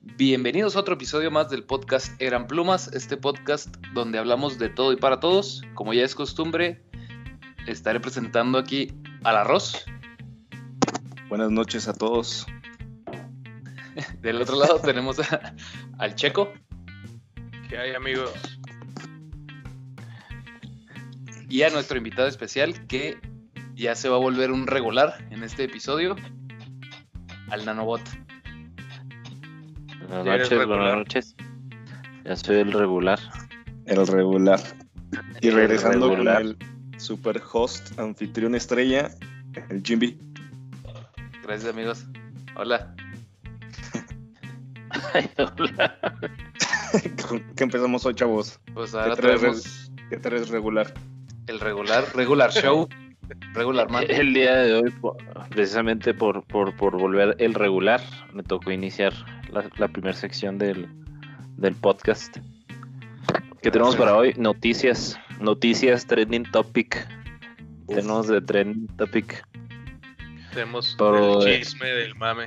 Bienvenidos a otro episodio más del podcast Eran Plumas, este podcast donde hablamos de todo y para todos. Como ya es costumbre, estaré presentando aquí al arroz. Buenas noches a todos. Del otro lado tenemos a- al Checo ¿Qué hay, amigos? Y a nuestro invitado especial que ya se va a volver un regular en este episodio, al Nanobot. Buenas ¿Ya eres noches, buenas noches. Ya soy el regular. El regular. Y El regresando regular. con el super host, anfitrión estrella, el Jimby. Gracias amigos. Hola. Ay, hola. ¿Con qué empezamos hoy, chavos? Pues ahora ¿Qué traes, traemos ¿Qué traes regular? El regular, regular show, regular man. El día de hoy, precisamente por, por, por volver el regular, me tocó iniciar la, la primera sección del, del podcast. ¿Qué tenemos para hoy? Noticias. Noticias, trending topic. Tenemos de trending topic Tenemos Pero, el eh, chisme del mame.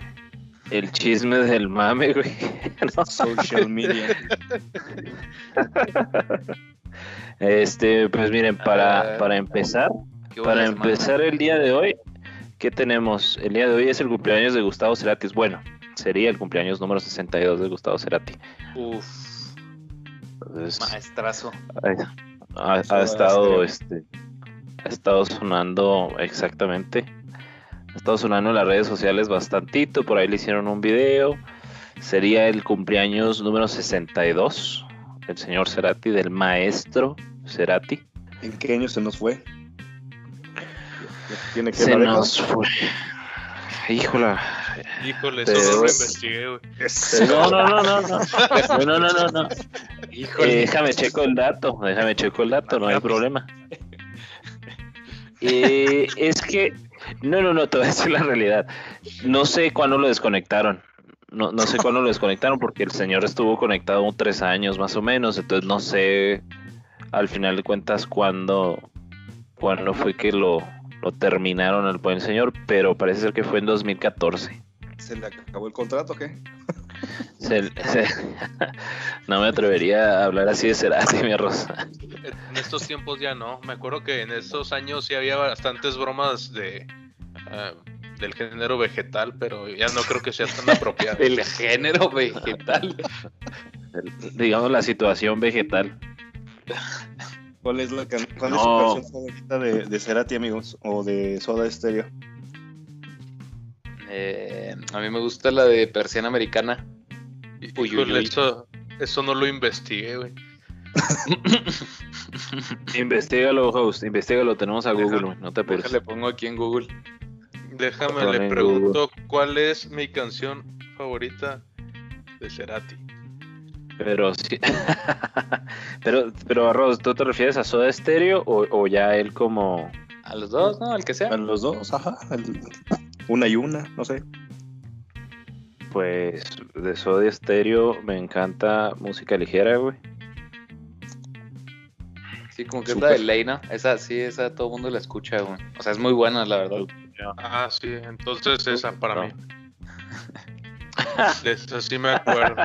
el chisme del mame, güey. No. Social media. Este, pues miren, para, para empezar, Para empezar el día de hoy, ¿qué tenemos? El día de hoy es el cumpleaños de Gustavo Cerati. Bueno, sería el cumpleaños número 62 de Gustavo Cerati. Uf, Entonces, maestrazo. ha, estado este ha estado sonando exactamente. Ha estado sonando en las redes sociales bastantito, por ahí le hicieron un video. Sería el cumpleaños número 62 del señor Cerati, del maestro Cerati. ¿En qué año se nos fue? ¿Tiene que Se nos fue. Híjola, Híjole, Pero- eso no lo investigué, güey. No, no, no, no, no. No, no, no, no. Híjole. Eh, déjame checo el dato, déjame checo el dato, no hay problema. Eh, es que, no, no, no, te voy a decir la realidad. No sé cuándo lo desconectaron. No, no sé cuándo lo desconectaron porque el señor estuvo conectado un tres años más o menos, entonces no sé al final de cuentas cuándo, cuándo fue que lo, lo terminaron el buen señor, pero parece ser que fue en 2014. ¿Se le acabó el contrato o qué? Se- se- no me atrevería a hablar así de Cerati, mi rosa. En estos tiempos ya no. Me acuerdo que en estos años sí había bastantes bromas de ah, del género vegetal, pero ya no creo que sea tan apropiado. El género vegetal. Digamos la situación vegetal. ¿Cuál es, la can- cuál es su canción favorita de, de Cerati, amigos? O de Soda Stereo. Eh, a mí me gusta la de persiana americana. Uy, uy, uy. Eso, eso no lo investigué, güey. Investígalo, host, investigalo, tenemos a Google, Déjalo, güey, no te apures. Déjale, pongo aquí en Google. Déjame, le pregunto cuál es mi canción favorita de Cerati. Pero sí. pero, pero Arroz, ¿tú te refieres a Soda Stereo o, o ya él como. A los dos, ¿no? Al que A sea. los dos, ajá. el- una y una, no sé. Pues de Soda Stereo me encanta música ligera, güey. Sí, como que es la de Leina. Esa, sí, esa todo el mundo la escucha, güey. O sea, es muy buena, la verdad. Ah, sí, entonces esa para No. mí. De esa sí me acuerdo.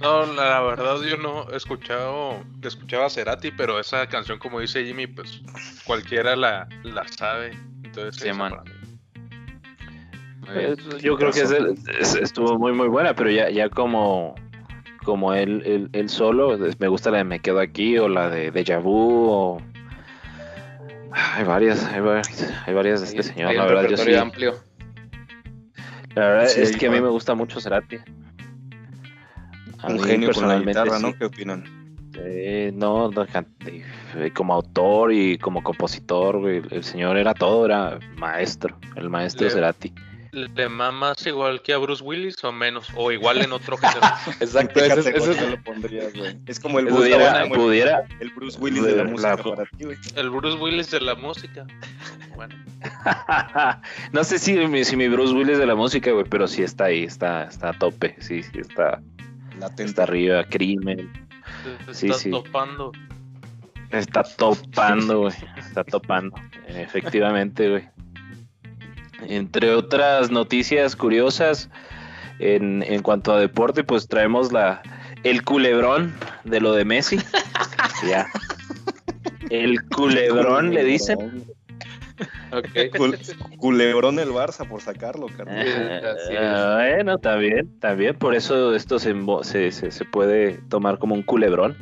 No, la verdad yo no he escuchado, escuchaba a Cerati, pero esa canción como dice Jimmy, pues cualquiera la, la sabe. Entonces Sí, esa man. para mí. Eh, Yo creo que es el- es- estuvo muy muy buena, pero ya, ya como como él, él, él solo, me gusta la de Me Quedo Aquí o la de Deja Vu o... Hay varias, hay varias, hay varias de este Hay- señor, hay la un verdad yo sí. repertorio amplio. La verdad Sí, es que a mí me gusta mucho Cerati. A Un mí genio con la personalmente guitarra, sí. ¿no? ¿Qué opinan? Eh, no, eh, como autor y como compositor, güey, el señor era todo, era maestro, el maestro Le- Cerati. ¿Le mamas igual que a Bruce Willis o menos? O igual en otro género. Exacto, ¿Qué ese, es- lo pondrías, güey? Es como el Bruce, Pudiera, el- pudiera, el Bruce Willis de la La- música la- para ti, güey. El Bruce Willis de la música. Bueno, no sé si mi, si mi Bruce Willis de la música, güey, pero sí está ahí, está, está a tope, sí, sí, está, Latente. está arriba, crimen. Te Sí, sí. topando. Está topando, güey. Está topando. Efectivamente, güey. Entre otras noticias curiosas, en, en cuanto a deporte, pues traemos la el culebrón de lo de Messi. Ya. El culebrón, le dicen. Ok. Cul- culebrón el Barça por sacarlo, es. Ah, bueno, también, también. Por eso esto se, se, se, se puede tomar como un culebrón.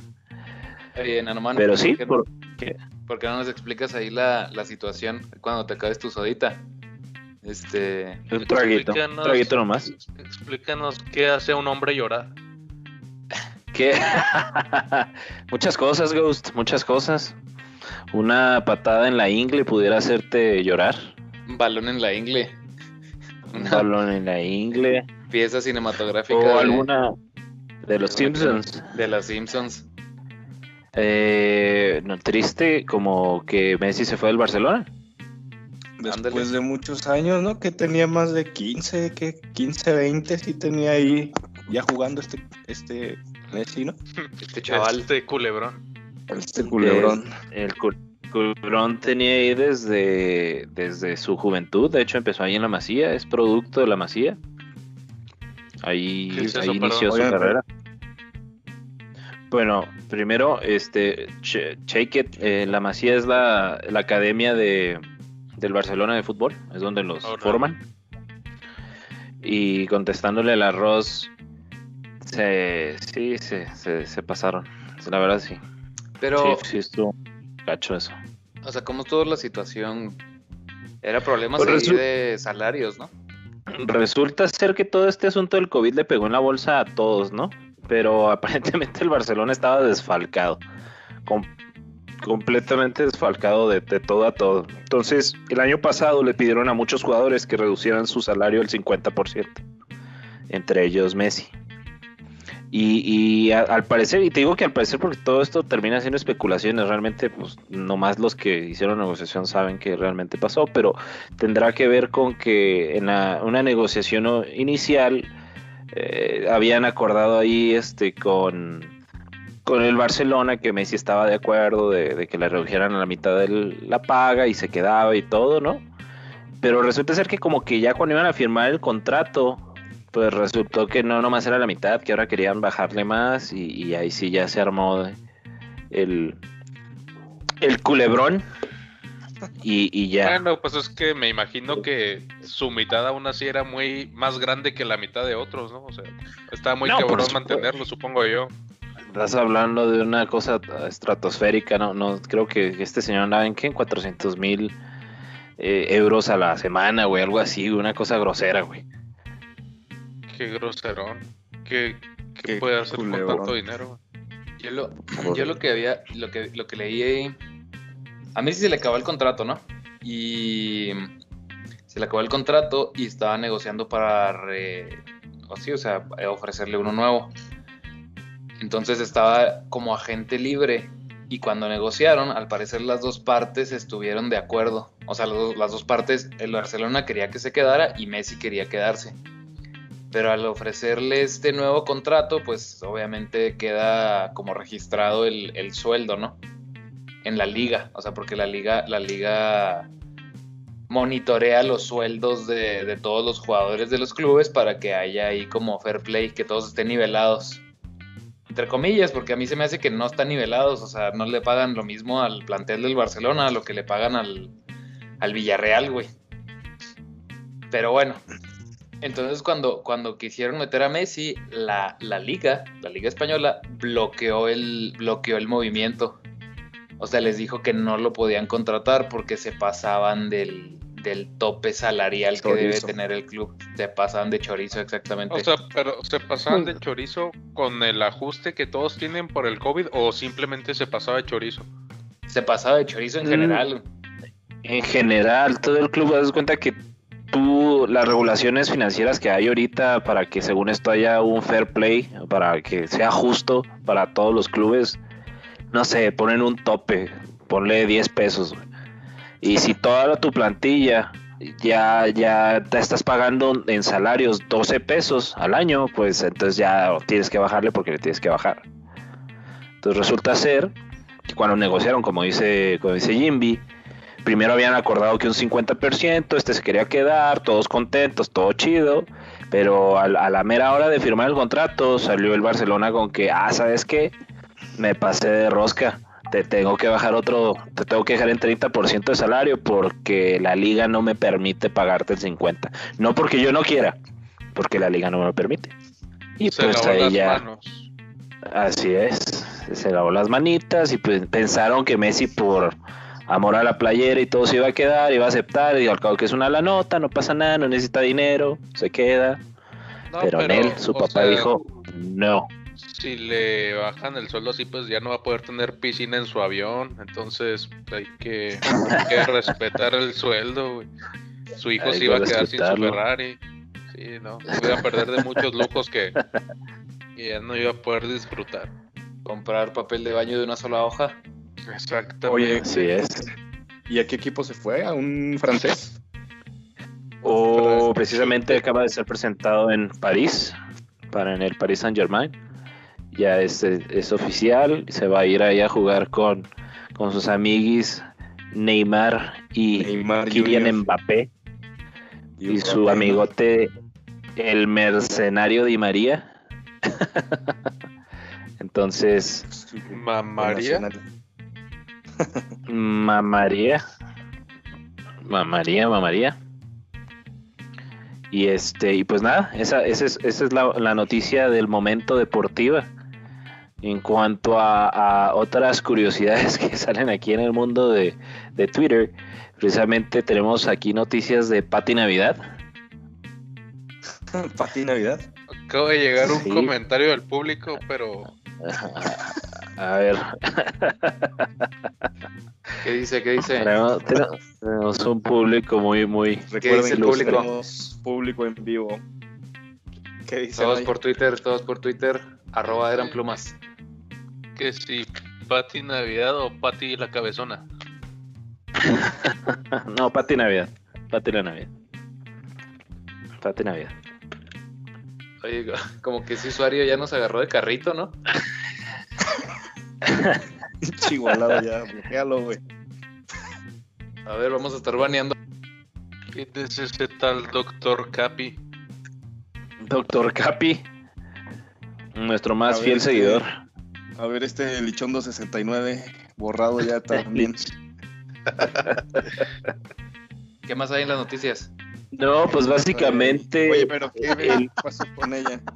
Bien, hermano. Pero sí, ¿por qué, por- por qué no nos explicas ahí la, la situación cuando te acabes tu sodita? Este. un traguito, un Explícanos- traguito nomás. Explícanos qué hace a un hombre llorar. ¿Qué? muchas cosas, Ghost, muchas cosas. Una patada en la ingle pudiera hacerte llorar. Un balón en la ingle. Un balón en la ingle. pieza cinematográfica O de, alguna de los Simpsons. de las Simpsons. Eh, no, triste como que Messi se fue del Barcelona. Después de muchos años, ¿no? Que tenía más de 15, que 15, 20, sí tenía ahí ya jugando este, este Messi, ¿no? Este chaval. Este culebrón. Este culebrón. El cul- culebrón tenía ahí desde, desde su juventud. De hecho, empezó ahí en la Masía. Es producto de la Masía. Ahí, ¿Qué es ahí eso, inició su carrera. Bueno, primero, este, Ch- Cheik It, eh, la Masía es la, la academia de, del Barcelona de fútbol, es donde los forman. Y contestándole al arroz, se, sí, se, se, se pasaron. La verdad, sí. Pero, Sí, sí, estuvo gacho eso. o sea, ¿cómo estuvo la situación? Era problemas Pues de salarios, ¿no? Resulta ser que todo este asunto del COVID le pegó en la bolsa a todos, ¿no? Pero aparentemente el Barcelona estaba desfalcado. Com- completamente desfalcado de, de todo a todo. Entonces, el año pasado le pidieron a muchos jugadores que reducieran su salario al 50%. Entre ellos Messi. Y, y al parecer, y te digo que al parecer porque todo esto termina siendo especulaciones, realmente pues nomás los que hicieron negociación saben que realmente pasó, pero tendrá que ver con que en la- una negociación inicial eh, habían acordado ahí este con, con el Barcelona que Messi estaba de acuerdo de, de que le redujeran a la mitad de la paga y se quedaba y todo, ¿no? Pero resulta ser que como que ya cuando iban a firmar el contrato, pues resultó que no nomás era la mitad, que ahora querían bajarle más y, y ahí sí ya se armó el, el culebrón y, y ya. Bueno, pues es que me imagino que su mitad aún así era muy más grande que la mitad de otros, ¿no? O sea, estaba muy No, cabrón mantenerlo, supongo yo. Estás hablando de una cosa estratosférica, no, no creo que este señor andaba en qué, en 400 mil eh, euros a la semana, güey, algo así, una cosa grosera, güey. Qué groserón. ¿Qué, qué Qué puede hacer con tanto dinero? Yo lo, yo lo que había, lo que, lo que leí ahí, a mí sí se le acabó el contrato, ¿no? Y se le acabó el contrato y estaba negociando para, re- o sí, o sea, ofrecerle uno nuevo. Entonces estaba como agente libre y cuando negociaron, al parecer las dos partes estuvieron de acuerdo. O sea, las dos- partes, el Barcelona quería que se quedara y Messi quería quedarse. Pero al ofrecerle este nuevo contrato, pues obviamente queda como registrado el, el sueldo, ¿no? En la liga. O sea, porque la liga, la liga monitorea los sueldos de, de todos los jugadores de los clubes para que haya ahí como fair play, que todos estén nivelados. Entre comillas, porque a mí se me hace que no están nivelados, o sea, no le pagan lo mismo al plantel del Barcelona, lo que le pagan al, al Villarreal, güey. Pero bueno, entonces cuando, cuando quisieron meter a Messi, la, la liga, la liga española, bloqueó el, bloqueó el movimiento. O sea, les dijo que no lo podían contratar porque se pasaban del, del tope salarial que debe tener el club. Se pasaban de chorizo exactamente. O sea, pero ¿se pasaban de chorizo con el ajuste que todos tienen por el COVID o simplemente se pasaba de chorizo? se pasaba de chorizo en Mm. general. En general, todo el club, das cuenta que tú, las regulaciones financieras que hay ahorita para que según esto haya un fair play, para que sea justo para todos los clubes, no sé, ponen un tope, ponle 10 pesos. güey. Y si toda tu plantilla ya, ya te estás pagando en salarios 12 pesos al año, pues entonces ya tienes que bajarle porque le tienes que bajar. Entonces resulta ser que cuando negociaron, como dice, como dice Jimby, primero habían acordado que un 50%, este se quería quedar, todos contentos, todo chido, pero a, la mera hora de firmar el contrato salió el Barcelona con que, ah, ¿sabes qué? Me pasé de rosca, te tengo que bajar otro, te tengo que dejar en 30% de salario porque la liga no me permite pagarte el 50%. No porque yo no quiera, porque la liga no me lo permite. Y pues ahí ya... Así es, se lavó las manitas y pues pensaron que Messi por amor a la playera y todo se iba a quedar, iba a aceptar, y al cabo que es una la nota, no pasa nada, no necesita dinero, se queda. pero, en él, su papá dijo, no. Si le bajan el sueldo así, pues ya no va a poder tener piscina en su avión, entonces hay que, respetar el sueldo. Su hijo se iba a quedar sin su Ferrari. Sí, no, iba a perder de muchos lujos que, que ya no iba a poder disfrutar. Comprar papel de baño de una sola hoja. Exactamente. Oye, sí es. ¿Y a qué equipo se fue? ¿A un francés? O precisamente acaba de ser presentado en París, para en el Paris Saint Germain. Ya es, es oficial, se va a ir ahí a jugar con, con sus amiguis Neymar y Kylian Mbappé. Y, su amigote, el mercenario Di María. Entonces. María. Mamaría. Mamaría, mamaría. Y este, y pues nada, esa, esa es, esa es la, noticia del momento deportiva. En cuanto a, otras curiosidades que salen aquí en el mundo de, Twitter, precisamente tenemos aquí noticias de Pati Navidad. Pati Navidad. Acaba de llegar un comentario del público, pero A ver. ¿Qué dice? ¿Qué dice? Tenemos, un público muy, muy. Recuerden el público? público en vivo. ¿Qué dice? Todos por Twitter, todos por Twitter. Arroba eran plumas. Que si Pati Navidad o Pati la cabezona. no, Pati Navidad. Pati la Navidad. Pati Navidad. Oye, como que ese usuario ya nos agarró de carrito, ¿no? Chihuahua ya, bloquealo, güey. A ver, vamos a estar baneando. ¿Quién es ese tal Doctor Capi? Doctor Capi, nuestro más fiel este, seguidor. A ver, este Lichondo 69, borrado ya también. ¿Qué más hay en las noticias? No, pues básicamente. Oye, pero ¿qué pasó con ella?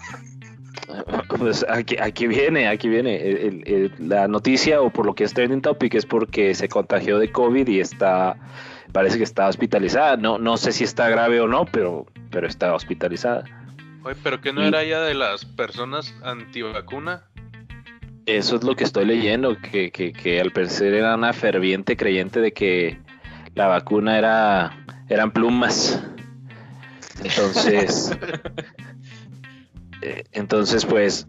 Pues aquí, aquí viene, aquí viene. la noticia, o por lo que es trending topic, es porque se contagió de COVID y está, parece que está hospitalizada. No, no sé si está grave o no, pero, pero está hospitalizada. Oye, pero que no era ya de las personas antivacuna. Eso es lo que estoy leyendo, que, que, que al parecer era una ferviente creyente de que la vacuna era eran plumas. Entonces, Eh, entonces, pues,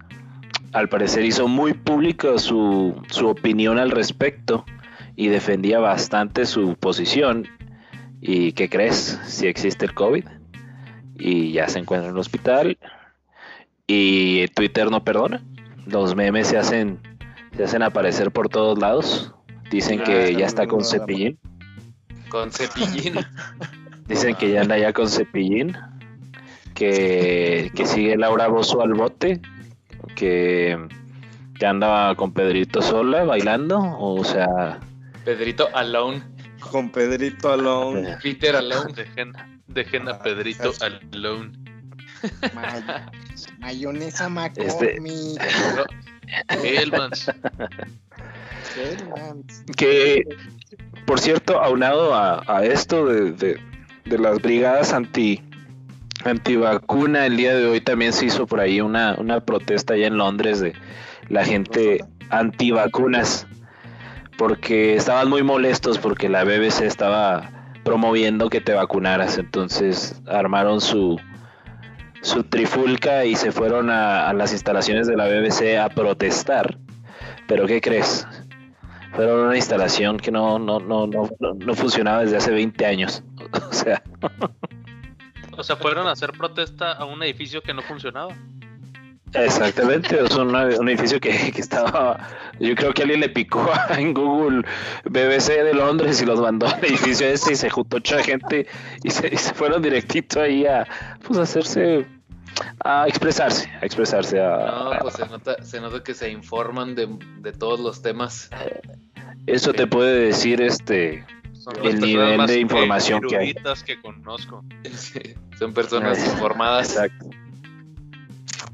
al parecer hizo muy público su, su opinión al respecto y defendía bastante su posición. ¿Y qué crees? Si existe el COVID y ya se encuentra en el hospital y Twitter no perdona. Los memes se hacen, se hacen aparecer por todos lados. Dicen que ya está con cepillín. Con cepillín. Dicen que ya anda ya con cepillín que, sigue Laura Bozo al bote, que, que anda con Pedrito sola bailando, o sea... Pedrito alone. Con Pedrito alone. Peter alone. Dejen, a Pedrito alone. Mayonesa McCormick. Este... Elmans. Que, por cierto, aunado a, a esto de, de, de las brigadas anti antivacuna. El día de hoy también se hizo por ahí una, una protesta allá en Londres de la gente antivacunas porque estaban muy molestos porque la BBC estaba promoviendo que te vacunaras. Entonces armaron su, su trifulca y se fueron a, las instalaciones de la BBC a protestar. Pero ¿qué crees? Fueron una instalación que no, no, no, no, no funcionaba desde hace 20 años. o sea... O sea, fueron a hacer protesta a un edificio que no funcionaba. Exactamente, es un, un edificio que, que, estaba, yo creo que alguien le picó en Google BBC de Londres y los mandó al edificio ese y se juntó mucha gente y se, y se fueron directito ahí a pues a hacerse a expresarse, a expresarse. A, no, pues se nota, se nota que se informan de, de todos los temas. Eso te puede decir este Son el nivel de información que hay. que conozco. Sí, son personas informadas. Exacto.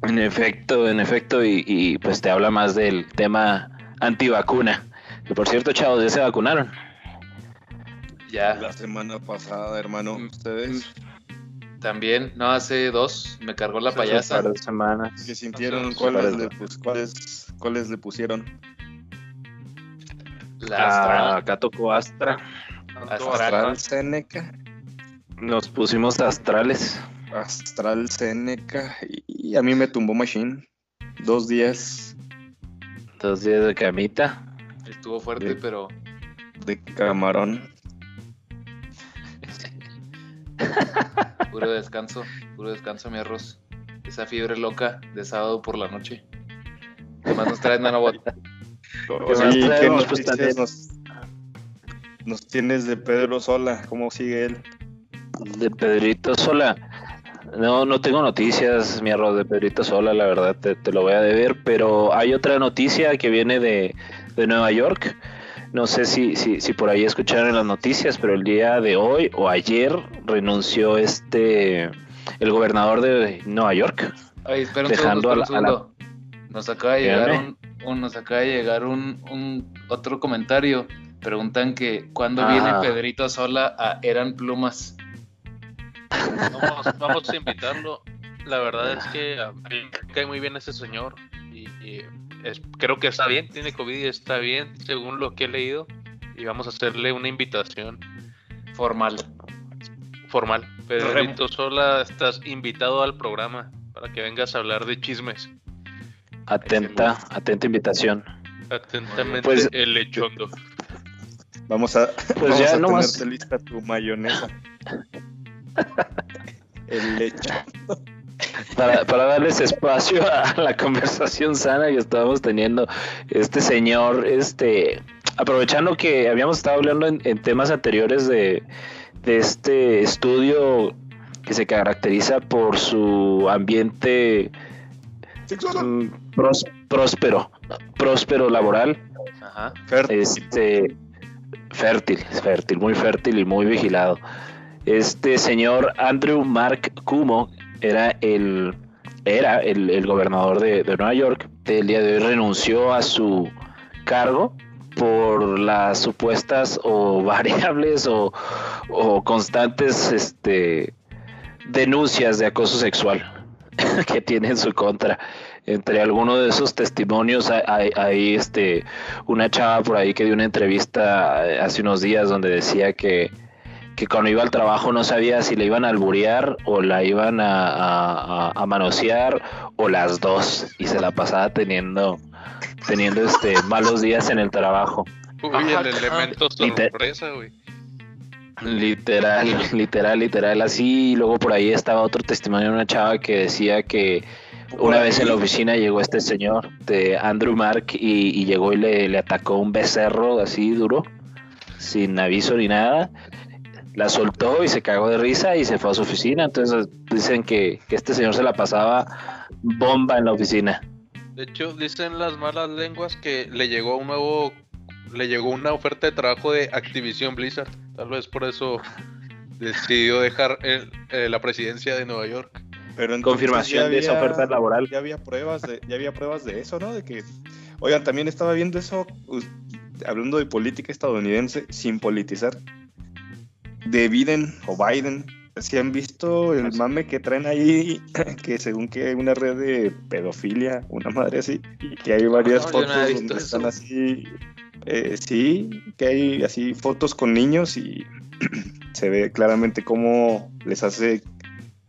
En efecto, en efecto, y, y, pues te habla más del tema antivacuna. Que por cierto, chavos, ya se vacunaron. Ya, La semana pasada, hermano, Mm, ustedes también, no, hace dos, me cargó la Hace un payasa. par de semanas. que sintieron, Hace ¿cuáles dos le, pus- cuáles, cuáles le pusieron? La Ah, Astra. acá tocó Astra. Astral. acá, Seneca. Nos pusimos astrales. Astral Seneca y a mí me tumbó Machine. Dos días Dos días de camita. Estuvo fuerte, pero de camarón. puro descanso, puro descanso, mi arroz. Esa fiebre loca de sábado por la noche. ¿Qué más nos traes, Nanobot? más Oye, ¿qué traemos? Pues, nos, nos tienes de Pedro Sola? ¿Cómo sigue él? De Pedrito Sola. No, no tengo noticias, mi arroz de Pedrito Sola, la verdad te, te lo voy a deber, pero hay otra noticia que viene de, de Nueva York. No sé si, si, si por ahí escucharon las noticias, pero el día de hoy o ayer renunció este el gobernador de Nueva York. Ay, espera un Dejando segundo, a espera un la- a segundo. Nos acaba de llegar un, un- nos acaba de llegar un, un otro comentario. Preguntan que cuándo Ah. viene Pedrito sola a Eran Plumas. Vamos, vamos a invitarlo. La verdad es que a mí me cae muy bien ese señor. Y, y es- creo que está bien, tiene COVID y está bien, según lo que he leído. Y vamos a hacerle una invitación Formal. formal. Pedrito Sola, estás invitado al programa para que vengas a hablar de chismes. Atenta, atenta invitación. Atentamente, Pues- el lechondo. Vamos a, Pues vamos ya a no más. tenerte lista tu mayonesa. El leche. para, para darles espacio a la conversación sana que estábamos teniendo este señor, este aprovechando que habíamos estado hablando en, en temas anteriores de, de este estudio que se caracteriza por su ambiente mm, pros- próspero, próspero laboral, Ajá. este fértil, fértil, muy fértil y muy vigilado. Este señor Andrew Mark Cuomo era el era el, el gobernador de, de Nueva York. El día de hoy renunció a su cargo por las supuestas o variables o, o constantes este, denuncias de acoso sexual que tiene en su contra. Entre algunos de esos testimonios hay, hay- este, una chava por ahí que dio una entrevista eh, hace unos días donde decía que, que cuando iba al trabajo no sabía si le iban a alburear o la iban a, a- a- manosear o las dos y se la pasaba teniendo teniendo este malos días en el trabajo. Uy, Ajá, el elemento sorpresa, güey. Literal, literal, literal, así. Y luego por ahí estaba otro testimonio de una chava que decía que una vez en la oficina llegó este señor de Andrew Mark y, y llegó y le, le atacó un becerro así duro, sin aviso ni nada. La soltó y se cagó de risa y se fue a su oficina. Entonces dicen que, que este señor se la pasaba bomba en la oficina. De hecho, dicen las malas lenguas que le llegó un nuevo, le llegó una oferta de trabajo de Activision Blizzard. Tal vez por eso decidió dejar el- eh, la presidencia de Nueva York. Pero entonces Confirmación ya de esa había- oferta laboral. Ya había pruebas de, ya había pruebas de eso, ¿no? De que, oigan, también estaba viendo eso, hablando de política estadounidense, sin politizar, de Biden o Biden. Si han visto el mame que traen ahí, que según que hay una red de pedofilia, una madre así, y que hay varias No, yo no fotos donde eso. están así, eh, sí, que hay así fotos con niños y se ve claramente cómo les hace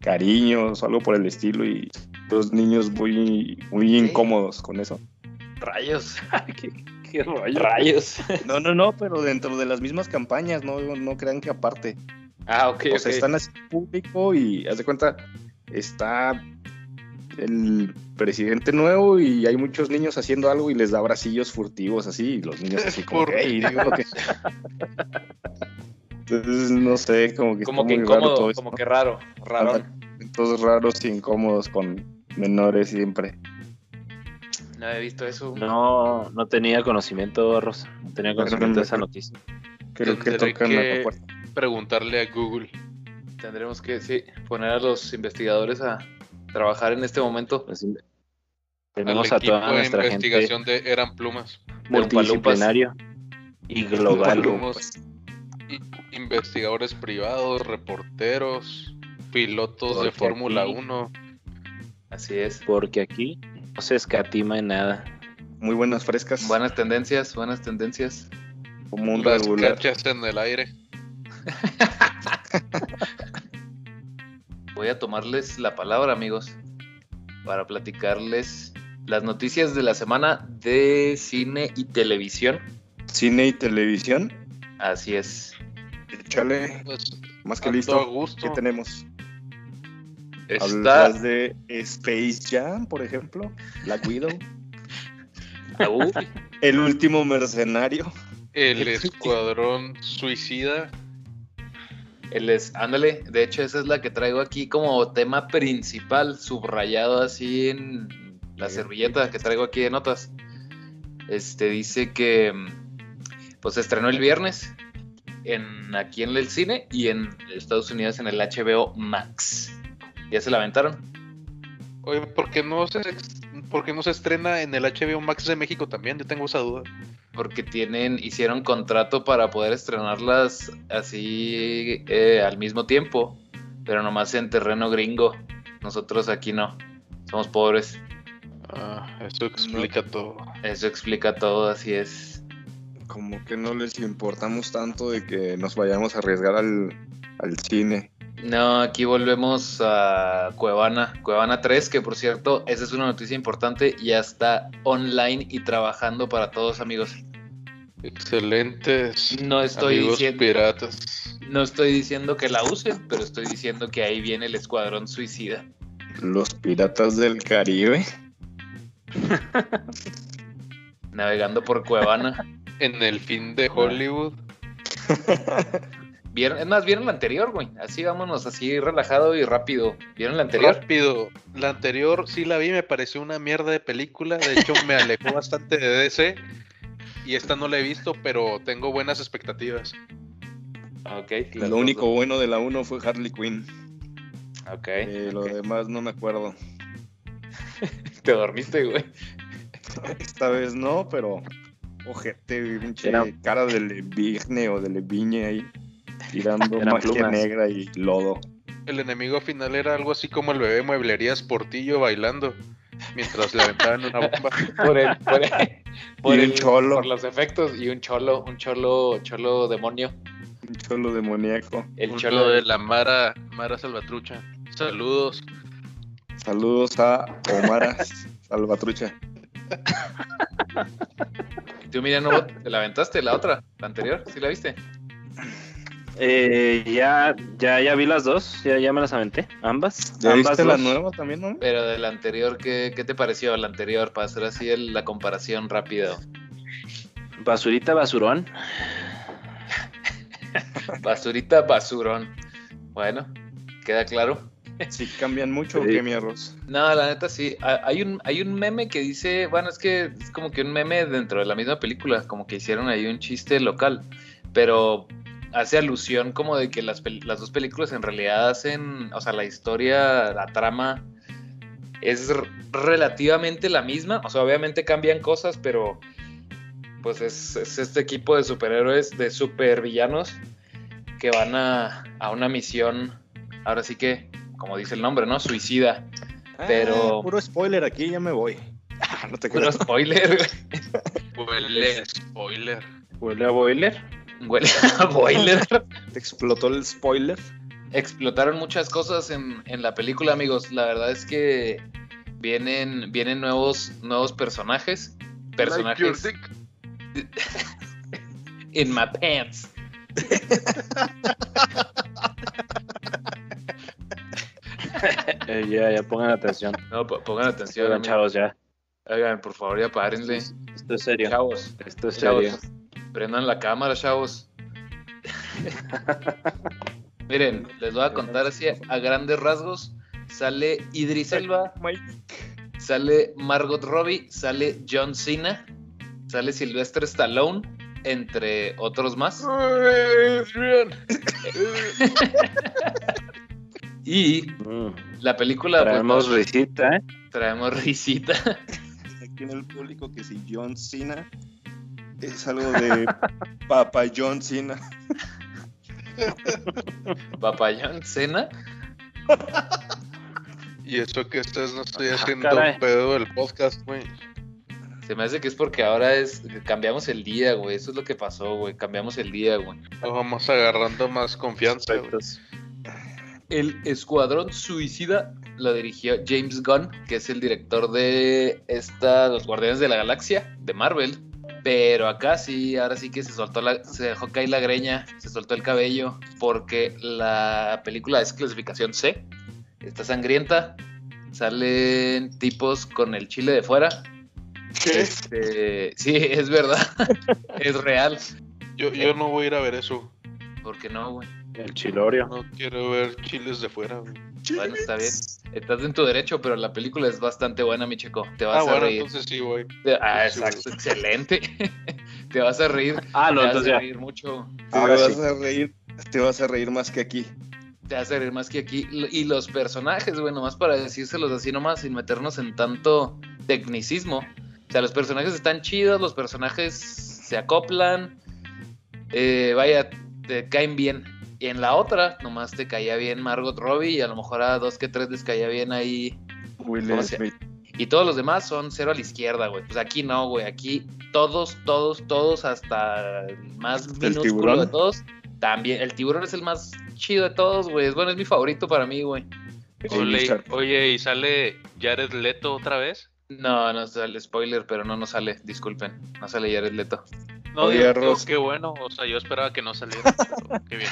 cariños o algo por el estilo y los niños muy, muy Sí. incómodos con eso. Rayos. Rayos. No, no, no, pero dentro de las mismas campañas, no, no crean que aparte. Ah, ok, O sea, están así público y haz de cuenta, está el presidente nuevo y hay muchos niños haciendo algo y les da bracillos furtivos así, y los niños así como, Por- "Ey", digo que- Entonces, no sé, como que Como que incómodo, todo esto. como que raro, raro. Todos raros y incómodos con menores siempre. No he visto eso. No, no tenía conocimiento, Rosa. No tenía conocimiento de esa noticia. Creo que Tendré tocan que- la puerta. Preguntarle a Google. Tendremos que sí, poner a los investigadores a trabajar en este momento. Pues, Al tenemos a toda de nuestra gente investigación de Eran Plumas. multidisciplinario y global. Investigadores privados, reporteros, pilotos de Fórmula aquí- 1. Así es. Porque aquí no se escatima en nada. Muy buenas frescas. Buenas tendencias, buenas tendencias. como un Las regular. cachas en el aire. Voy a tomarles la palabra, amigos, para platicarles las noticias de la semana de cine y televisión. Cine y televisión. Así es. Échale, Pues, más que listo. gusto. ¿Qué tenemos? Está Hablas de Space Jam, por ejemplo. Black Widow. El último mercenario. El Escuadrón Suicida. el es, ándale, de hecho esa es la que traigo aquí como tema principal, subrayado así en la servilleta que traigo aquí de notas. Este dice que mm, pues se estrenó el viernes en aquí en el cine y en Estados Unidos en el HBO Max. ¿Ya se la aventaron? Oye, ¿por qué no se, por qué no se estrena en el HBO Max de México también? Yo tengo esa duda. Porque tienen, hicieron contrato para poder estrenarlas así eh, al mismo tiempo, pero nomás en terreno gringo. Nosotros aquí no, somos pobres. Ah, eso explica todo. Eso explica todo, así es. Como que no les importamos tanto de que nos vayamos a arriesgar al, al cine. No, aquí volvemos a Cuevana, Cuevana 3, que por cierto, esa es una noticia importante, ya está online y trabajando para todos amigos. Excelentes. No estoy amigos diciendo, piratas. no estoy diciendo que la usen, pero estoy diciendo que ahí viene el escuadrón suicida. Los piratas del Caribe. Navegando por Cuevana. En el fin de Hollywood. ¿Vieron? Es más, ¿vieron la anterior, güey? Así vámonos, así relajado y rápido. ¿Vieron la anterior? Rápido. La anterior sí la vi, me pareció una mierda de película. De hecho, me alejó bastante de DC. Y esta no la he visto, pero tengo buenas expectativas. Ok. Lo dos, único bueno de la 1 fue Harley Quinn. Ok. Eh, lo demás no me acuerdo. Te dormiste, güey. Esta vez no, pero ojete, pinche Era- cara de Levigne o de Levigne ahí, tirando Eran magia plumas. negra y lodo. El enemigo final era algo así como el bebé mueblerías Portillo bailando. Mientras le aventaban una bomba. Por el, por el- por Y un el- cholo. Por los efectos y un cholo, un cholo, cholo demonio. Un cholo demoníaco. El cholo de la Mara, Mara Salvatrucha. Saludos. Saludos a Omar Salvatrucha. Tú, mira, no, ¿te la aventaste la otra? ¿La anterior? ¿Sí la viste? Eh, ya, ya, ya vi las dos, ya, ya me las aventé, ambas. ¿Ya ambas viste la nueva también, no? Pero de la anterior, ¿qué, qué te pareció la anterior? Para hacer así el- la comparación rápido. Basurita, basurón. Basurita, basurón. Bueno, queda claro. Sí, cambian mucho, ¿o Sí. ¿qué, mi arroz? No, la neta sí. Ha- Hay un, hay un meme que dice, bueno, es que es como que un meme dentro de la misma película, como que hicieron ahí un chiste local, pero hace alusión como de que las, pel- las dos películas en realidad hacen, o sea, la historia, la trama es relativamente la misma, o sea, obviamente cambian cosas, pero pues es, es este equipo de superhéroes, de supervillanos que van a, a una misión, ahora sí que, como dice el nombre, ¿no? Suicida. Pero- Ah, puro spoiler aquí, ya me voy. Ah, no te Puro spoiler, Huele spoiler. Huele a boiler. Huele a boiler. Te explotó el spoiler. Explotaron muchas cosas en, en la película, amigos. La verdad es que vienen, vienen nuevos, nuevos personajes. Personajes Like in my pants. Eh, ya, ya pongan atención. No, po- pongan atención, Oigan, chavos, ya. Oigan, por favor, ya párenle. Esto es serio. Chavos, Esto es chavos, serio. Prendan la cámara, chavos. Miren, les voy a contar así a grandes rasgos. Sale Idris Elba, sale Margot Robbie, sale John Cena, sale Sylvester Stallone, entre otros más. Y Mm. la película pues, Traemos risita, ¿eh? traemos risita. Aquí en el público que si John Cena es algo de Papa John Cena. Papayón Cena. Y eso que estás no estoy Ah, haciendo caray. pedo del podcast, güey. Se me hace que es porque ahora es cambiamos el día, güey. Eso es lo que pasó, güey. Cambiamos el día, güey. Vamos agarrando más confianza, güey. El Escuadrón Suicida lo dirigió James Gunn, que es el director de esta Los Guardianes de la Galaxia de Marvel. Pero acá sí, ahora sí que se soltó la, se dejó caer la greña, se soltó el cabello, porque la película es clasificación C. Está sangrienta. Salen tipos con el chile de fuera. Este, sí, es verdad. es real. Yo, yo no voy a ir a ver eso. ¿Por qué no, güey? El chilorio. No quiero ver chiles de fuera, güey. Bueno, está bien. Estás en tu derecho, pero la película es bastante buena, mi chico. Te vas Ah, a bueno, reír. entonces sí, güey. Ah, sí, exacto, excelente. te vas a reír. Ah, no, te vas a ya. reír mucho. Te Ahora vas sí. a reír, te vas a reír más que aquí. Te vas a reír más que aquí. Y los personajes, güey, nomás para decírselos así nomás, sin meternos en tanto tecnicismo. O sea, los personajes están chidos, los personajes se acoplan. eh, vaya, te caen bien. Y en la otra, nomás te caía bien Margot Robbie y a lo mejor a dos que tres les caía bien ahí Will ¿Cómo se- Smith. Y todos los demás son cero a la izquierda, güey. Pues aquí no, güey. Aquí todos, todos, todos, hasta el más ¿El minúsculo tiburón? de todos. También, el tiburón es el más chido de todos, güey. Es bueno, es mi favorito para mí, güey. Ole- Sharp. oye, ¿y sale Jared Leto otra vez? No, no sale spoiler, pero no nos sale, disculpen. No sale Jared Leto. No, Oye, digo, Ross. qué bueno. O sea, yo esperaba que no saliera. pero qué bien.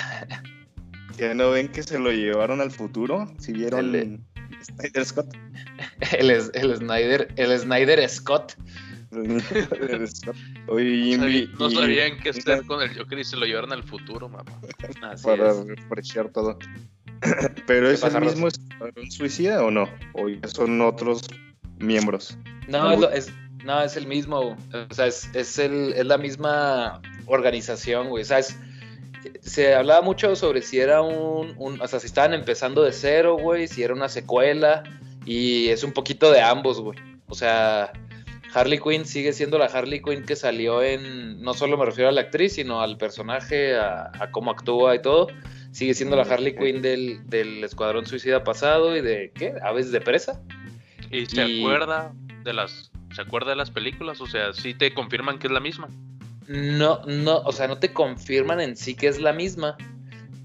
¿Ya no ven que se lo llevaron al futuro? Si vieron El- Snyder Scott. El, el Snyder, el Snyder Scott. Oye, No, Jimmy, sabían qué hacer con el Joker y se lo llevaron al futuro, mamá. Así para es. refrescar todo. Pero es el mismo escuadrón suicida o no? O ya son otros miembros. No, es, lo- es- no, es el mismo, o sea, es, es, el, es la misma organización, güey. O sea, es- se hablaba mucho sobre si era un, un- o sea, si estaban empezando de cero, güey, si era una secuela, y es un poquito de ambos, güey. O sea, Harley Quinn sigue siendo la Harley Quinn que salió en, no solo me refiero a la actriz, sino al personaje, a, a cómo actúa y todo. Sigue siendo la Harley. Quinn del, del Escuadrón Suicida pasado y de, ¿qué? Aves de presa. ¿Y se Y- acuerda de las se acuerda de las películas? O sea, sí te confirman que es la misma. No, no, o sea, no te confirman en sí que es la misma,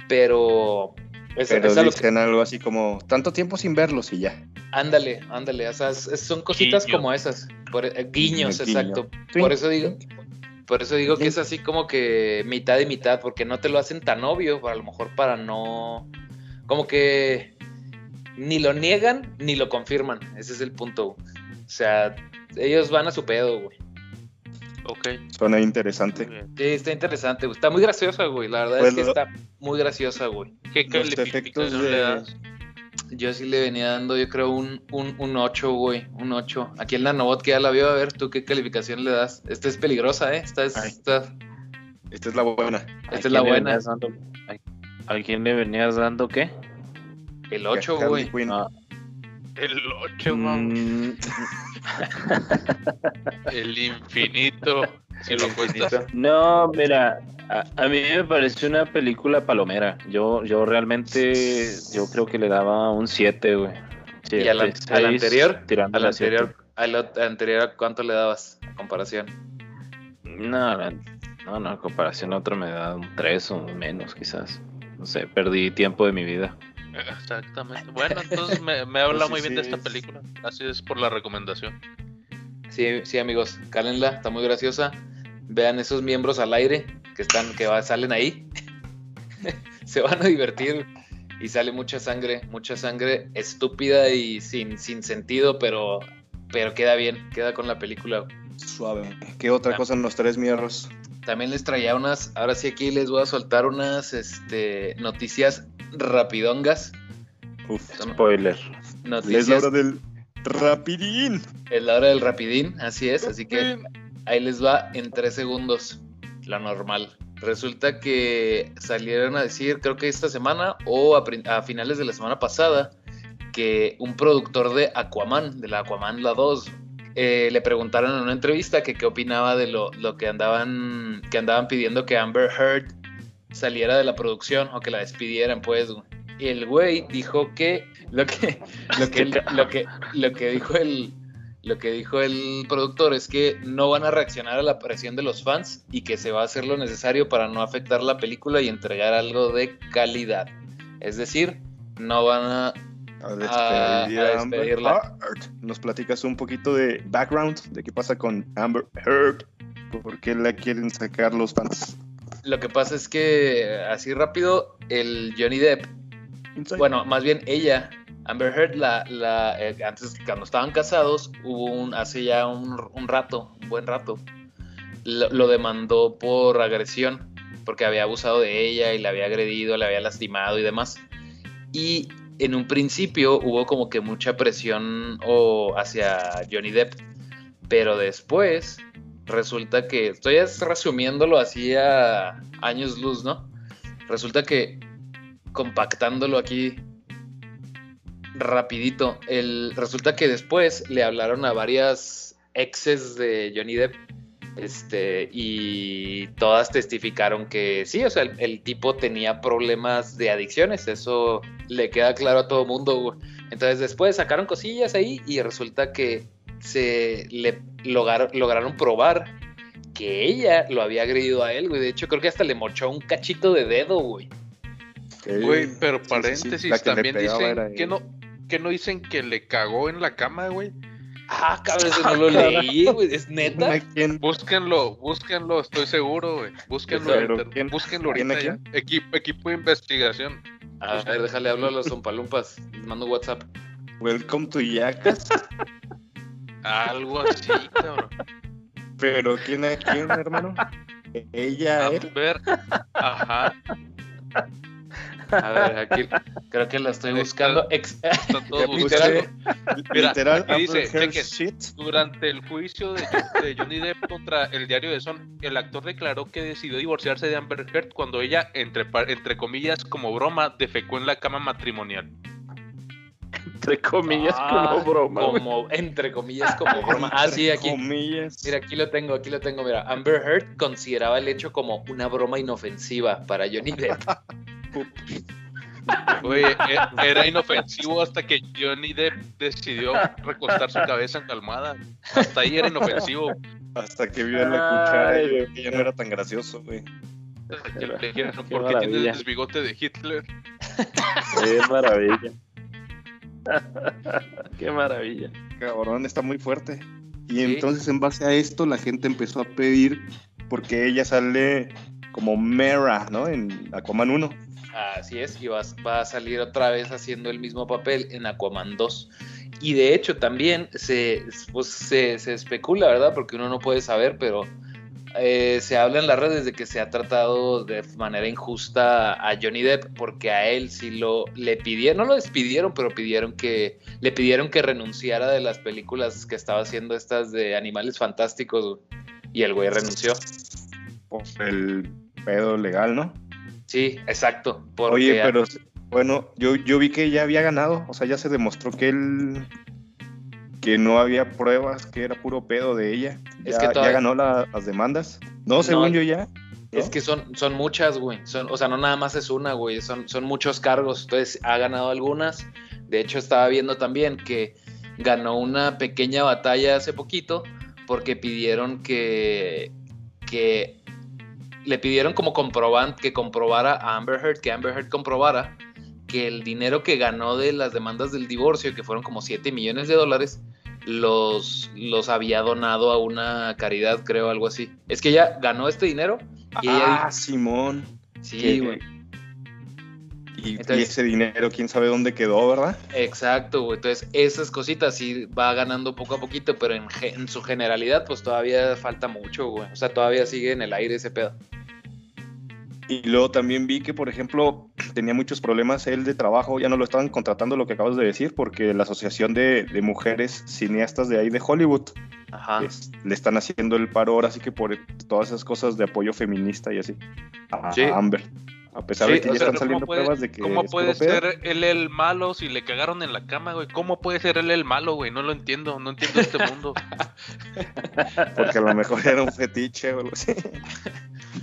pero es, Pero es lo que- dicen algo así como, tanto tiempo sin verlos y ya. ándale, ándale, o sea, son cositas Guiño. como esas, por- eh, guiños, Guiño. exacto. Por eso digo, por eso digo que es así como que mitad y mitad, porque no te lo hacen tan obvio, a lo mejor para no, como que ni lo niegan ni lo confirman, ese es el punto. O sea, ellos van a su pedo, güey. Ok. Suena interesante. Sí, está interesante, güey. está muy graciosa, güey. La verdad Pues es que lo- está muy graciosa, güey. ¿Qué calificación de- le das? Yo sí le venía dando, yo creo, un, un, un 8, güey. Un 8. Aquí el Nanobot que ya la vio, a ver, ¿tú qué calificación le das? Esta es peligrosa, ¿eh? Esta es, esta, Esta es la buena. esta ¿A es la le buena. dando- ¿A quién le venías dando qué? El 8, Harley güey. Ah, El 8, mamá. mm, El infinito. Si lo. No, mira, a, a mí me pareció una película palomera. Yo, yo realmente, yo creo que le daba un 7, güey. ¿Y a la- Siete, a la seis, anterior? tirando Al anterior, al anterior, ¿cuánto le dabas a comparación? No, la- no, no, en comparación a otra me da un 3 o menos, quizás. No sé, perdí tiempo de mi vida. Exactamente. Bueno, entonces me, me habla Pues sí, muy bien de esta es- película. Así es por la recomendación. Sí, sí, amigos, cálenla, está muy graciosa. Vean esos miembros al aire que están, que va- salen ahí. Se van a divertir. y sale mucha sangre, mucha sangre estúpida y sin, sin sentido, pero, pero queda bien, queda con la película. Suave. ¿Qué otra Ah. cosa nos traes, mierros? También les traía unas, ahora sí aquí les voy a soltar unas este, noticias rapidongas. Uf. Son Spoiler. Es la noticias, hora del rapidín. es la hora del rapidín, así es, así que ahí les va en tres segundos, la normal. Resulta que salieron a decir, creo que esta semana o a, prin- a finales de la semana pasada, que un productor de Aquaman, de la Aquaman la 2, eh, le preguntaron en una entrevista que qué opinaba de lo, que andaban que andaban pidiendo que Amber Heard saliera de la producción o que la despidieran, pues. Y el güey dijo que lo que lo que lo que lo que dijo el lo que dijo el productor es que no van a reaccionar a la presión de los fans y que se va a hacer lo necesario para no afectar la película y entregar algo de calidad. Es decir, no van a A A- despedir a a Amber. Heard. ¿Nos platicas un poquito de background de qué pasa con Amber Heard? ¿Por qué la quieren sacar los fans? Lo que pasa es que así rápido el Johnny Depp, bueno, más bien ella, Amber Heard, la, la, eh, antes cuando estaban casados, hubo un, hace ya un, un rato, un buen rato, lo, lo demandó por agresión, porque había abusado de ella y la había agredido, la había lastimado y demás. Y en un principio hubo como que mucha presión hacia Johnny Depp, pero después resulta que, estoy resumiéndolo así a años luz, ¿no? Resulta que compactándolo aquí rapidito, resulta que después le hablaron a varias exes de Johnny Depp este, y todas testificaron que sí, o sea, el, el tipo tenía problemas de adicciones, eso le queda claro a todo mundo. güey. Entonces después sacaron cosillas ahí y resulta que se le logar- lograron probar que ella lo había agredido a él, güey. De hecho, creo que hasta le mochó un cachito de dedo, güey. Güey, pero Sí, sí, sí, paréntesis, también dicen que no, que no dicen que le cagó en la cama, güey. Ah, cabrón, eso no lo leí, güey. ¿Es neta? Búsquenlo, búsquenlo, estoy seguro, güey. Búsquenlo, Pero, ¿quién- búsquenlo quién ahorita ya. Equipo, equipo de investigación. A ver, déjale hablar a los zompalumpas. Les mando WhatsApp. Welcome to Yacas. Algo así, cabrón. Pero ¿quién a quién, hermano? Ella, él. Amber, ajá. A ver, aquí creo que la estoy buscando. Ex- Están todos Ya puse- buscando. Mira, Literal, aquí dice. Durante el juicio de, de Johnny Depp contra el diario de Son, el actor declaró que decidió divorciarse de Amber Heard cuando ella, entre, entre comillas, como broma, defecó en la cama matrimonial. Entre comillas, Ah, como broma. como, entre comillas, como broma. Ah, sí, aquí. Comillas. Mira, aquí lo tengo, aquí lo tengo. Mira, Amber Heard consideraba el hecho como una broma inofensiva para Johnny Depp. Oye, e- era inofensivo hasta que Johnny Depp decidió recostar su cabeza en la almohada. Hasta ahí era inofensivo. Hasta que vio la cuchara y que ya no era tan gracioso, güey. Que le dijeron, ¿Por qué maravilla. tienes el bigote de Hitler? Qué maravilla. Qué maravilla. Cabrón, está muy fuerte. Y Sí. entonces en base a esto la gente empezó a pedir porque ella sale como Mera, ¿no? En Aquaman 1. Así es, y va, va a salir otra vez haciendo el mismo papel en Aquaman 2. Y de hecho también se, pues, se, se especula, ¿verdad? Porque uno no puede saber, pero eh, se habla en las redes de que se ha tratado de manera injusta a Johnny Depp porque a él sí lo le pidieron, no lo despidieron, pero pidieron que le pidieron que renunciara de las películas que estaba haciendo estas de animales fantásticos y el güey renunció. Por el pedo legal, ¿no? Sí, exacto. Porque Oye, pero bueno, yo, yo vi que ya había ganado. O sea, ya se demostró que él. que no había pruebas, que era puro pedo de ella. Es que ya ganó la- las demandas. No, según yo ya. Es que son, son muchas, güey. Son, o sea, no nada más es una, güey. Son, son muchos cargos. Entonces, ha ganado algunas. De hecho, estaba viendo también que ganó una pequeña batalla hace poquito porque pidieron que, que le pidieron como comproban, que comprobara a Amber Heard, que Amber Heard comprobara que el dinero que ganó de las demandas del divorcio, que fueron como 7 millones de dólares, los, los había donado a una caridad, creo, algo así. Es que ella ganó este dinero y ella Ah, Simón. Sí, güey. Y, ese dinero, quién sabe dónde quedó, ¿verdad? Exacto, güey. Entonces, esas cositas sí va ganando poco a poquito, pero en, en su generalidad, pues todavía falta mucho, güey. O sea, todavía sigue en el aire ese pedo. Y luego también vi que, por ejemplo, tenía muchos problemas él de trabajo, ya no lo estaban contratando, lo que acabas de decir, porque la Asociación de, de Mujeres Cineastas de ahí de Hollywood Ajá. es- le están haciendo el paro ahora, así que por todas esas cosas de apoyo feminista y así, a, Sí. a Amber. A pesar Sí, de que ya sea, están saliendo ¿cómo puede, pruebas de que ¿cómo puede ser él el malo si le cagaron en la cama, güey? ¿Cómo puede ser él el malo, güey? No lo entiendo, no entiendo este mundo. porque a lo mejor era un fetiche o algo así.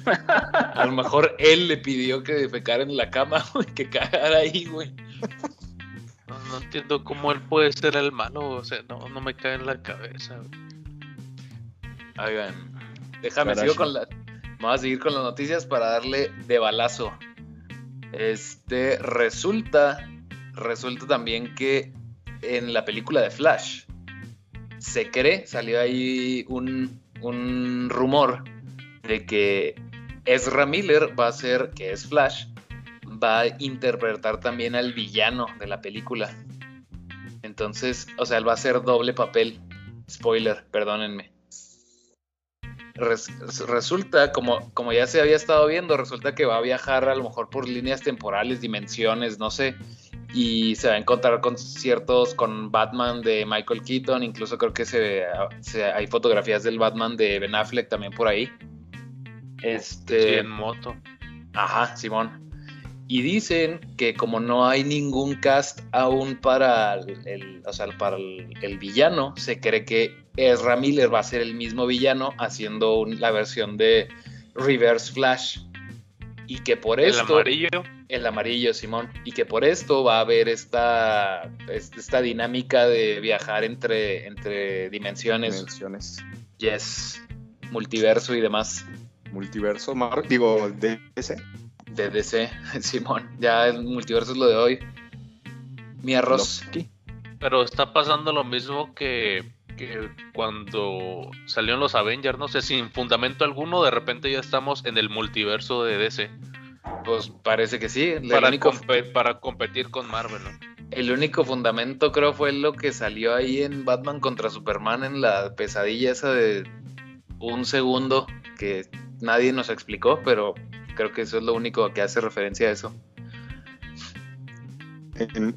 A lo mejor él le pidió que defecara en la cama, güey, que cagara ahí, güey. No, no entiendo cómo él puede ser el malo, o sea, no, no me cae en la cabeza. güey. Oigan, déjame, sigo con la. Vamos a seguir con las noticias para darle de balazo. Este resulta, resulta también que en la película de Flash se cree, salió ahí un, un rumor de que Ezra Miller va a ser, que es Flash, va a interpretar también al villano de la película. Entonces, o sea, él va a hacer doble papel. Spoiler, perdónenme. Res- resulta, como, como ya se había estado viendo, resulta que va a viajar a lo mejor por líneas temporales, dimensiones, no sé, y se va a encontrar con ciertos, con Batman de Michael Keaton, incluso creo que se, se- hay fotografías del Batman de Ben Affleck también por ahí. Sí, Este, en moto. Ajá, Simón. Y dicen que como no hay ningún cast aún para el, el- o sea, para el, el villano, se cree que Ezra Miller va a ser el mismo villano haciendo un- la versión de Reverse Flash. Y que por El esto... amarillo. El amarillo, Simón. Y que por esto va a haber esta, es- esta dinámica de viajar entre, entre dimensiones. Dimensiones. Yes. Multiverso y demás. Multiverso, Mar digo, DC. De DC, Simón. Ya el multiverso es lo de hoy. Mi arroz. Loki. Pero está pasando lo mismo que, que cuando salieron los Avengers, no sé, sin fundamento alguno, de repente ya estamos en el multiverso de DC. Pues parece que sí. Para, único, compe- para competir con Marvel, ¿no? el único fundamento creo fue lo que salió ahí en Batman contra Superman en la pesadilla esa de un segundo que nadie nos explicó, pero creo que eso es lo único que hace referencia a eso.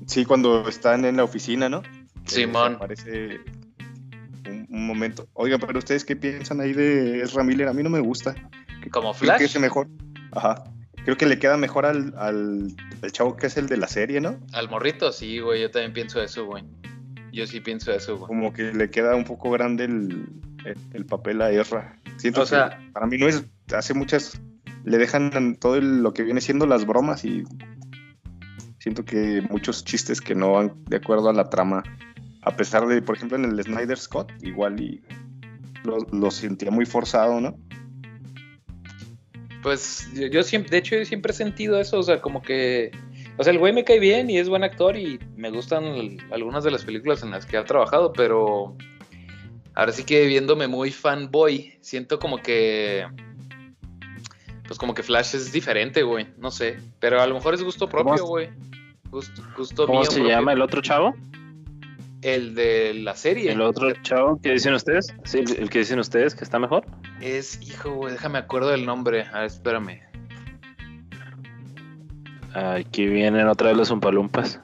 Sí, cuando están en la oficina, ¿no? Simón. Parece un, un momento. Oiga, pero ustedes qué piensan ahí de Ezra Miller? A mí no me gusta. Como Creo que Flash, es mejor. Ajá. Creo que le queda mejor al, al, al chavo que es el de la serie, ¿no? al morrito, sí, güey, yo también pienso eso, güey. Yo sí pienso eso, güey. Como que le queda un poco grande el, el- el papel a Ezra. Siento O sea- que para mí no es. Hace muchas. Le dejan todo lo que viene siendo las bromas y. Siento que muchos chistes que no van de acuerdo a la trama. A pesar de, por ejemplo, en el Snyder Scott, igual y. Lo, lo sentía muy forzado, ¿no? Pues yo, siempre, de hecho, yo siempre he sentido eso, o sea, como que, o sea, el güey me cae bien y es buen actor y me gustan algunas de las películas en las que ha trabajado, pero ahora sí que viéndome muy fanboy, siento como que, pues como que Flash es diferente, güey, no sé, pero a lo mejor es gusto propio, ¿Cómo- güey. Gusto, gusto ¿Cómo mío se propio. llama el otro chavo? El de la serie. ¿El otro chavo que dicen ustedes? Sí, el, el que dicen ustedes que está mejor. Es, hijo, güey, déjame acuerdo del nombre. A ver, espérame. Aquí vienen otra vez los umpalumpas.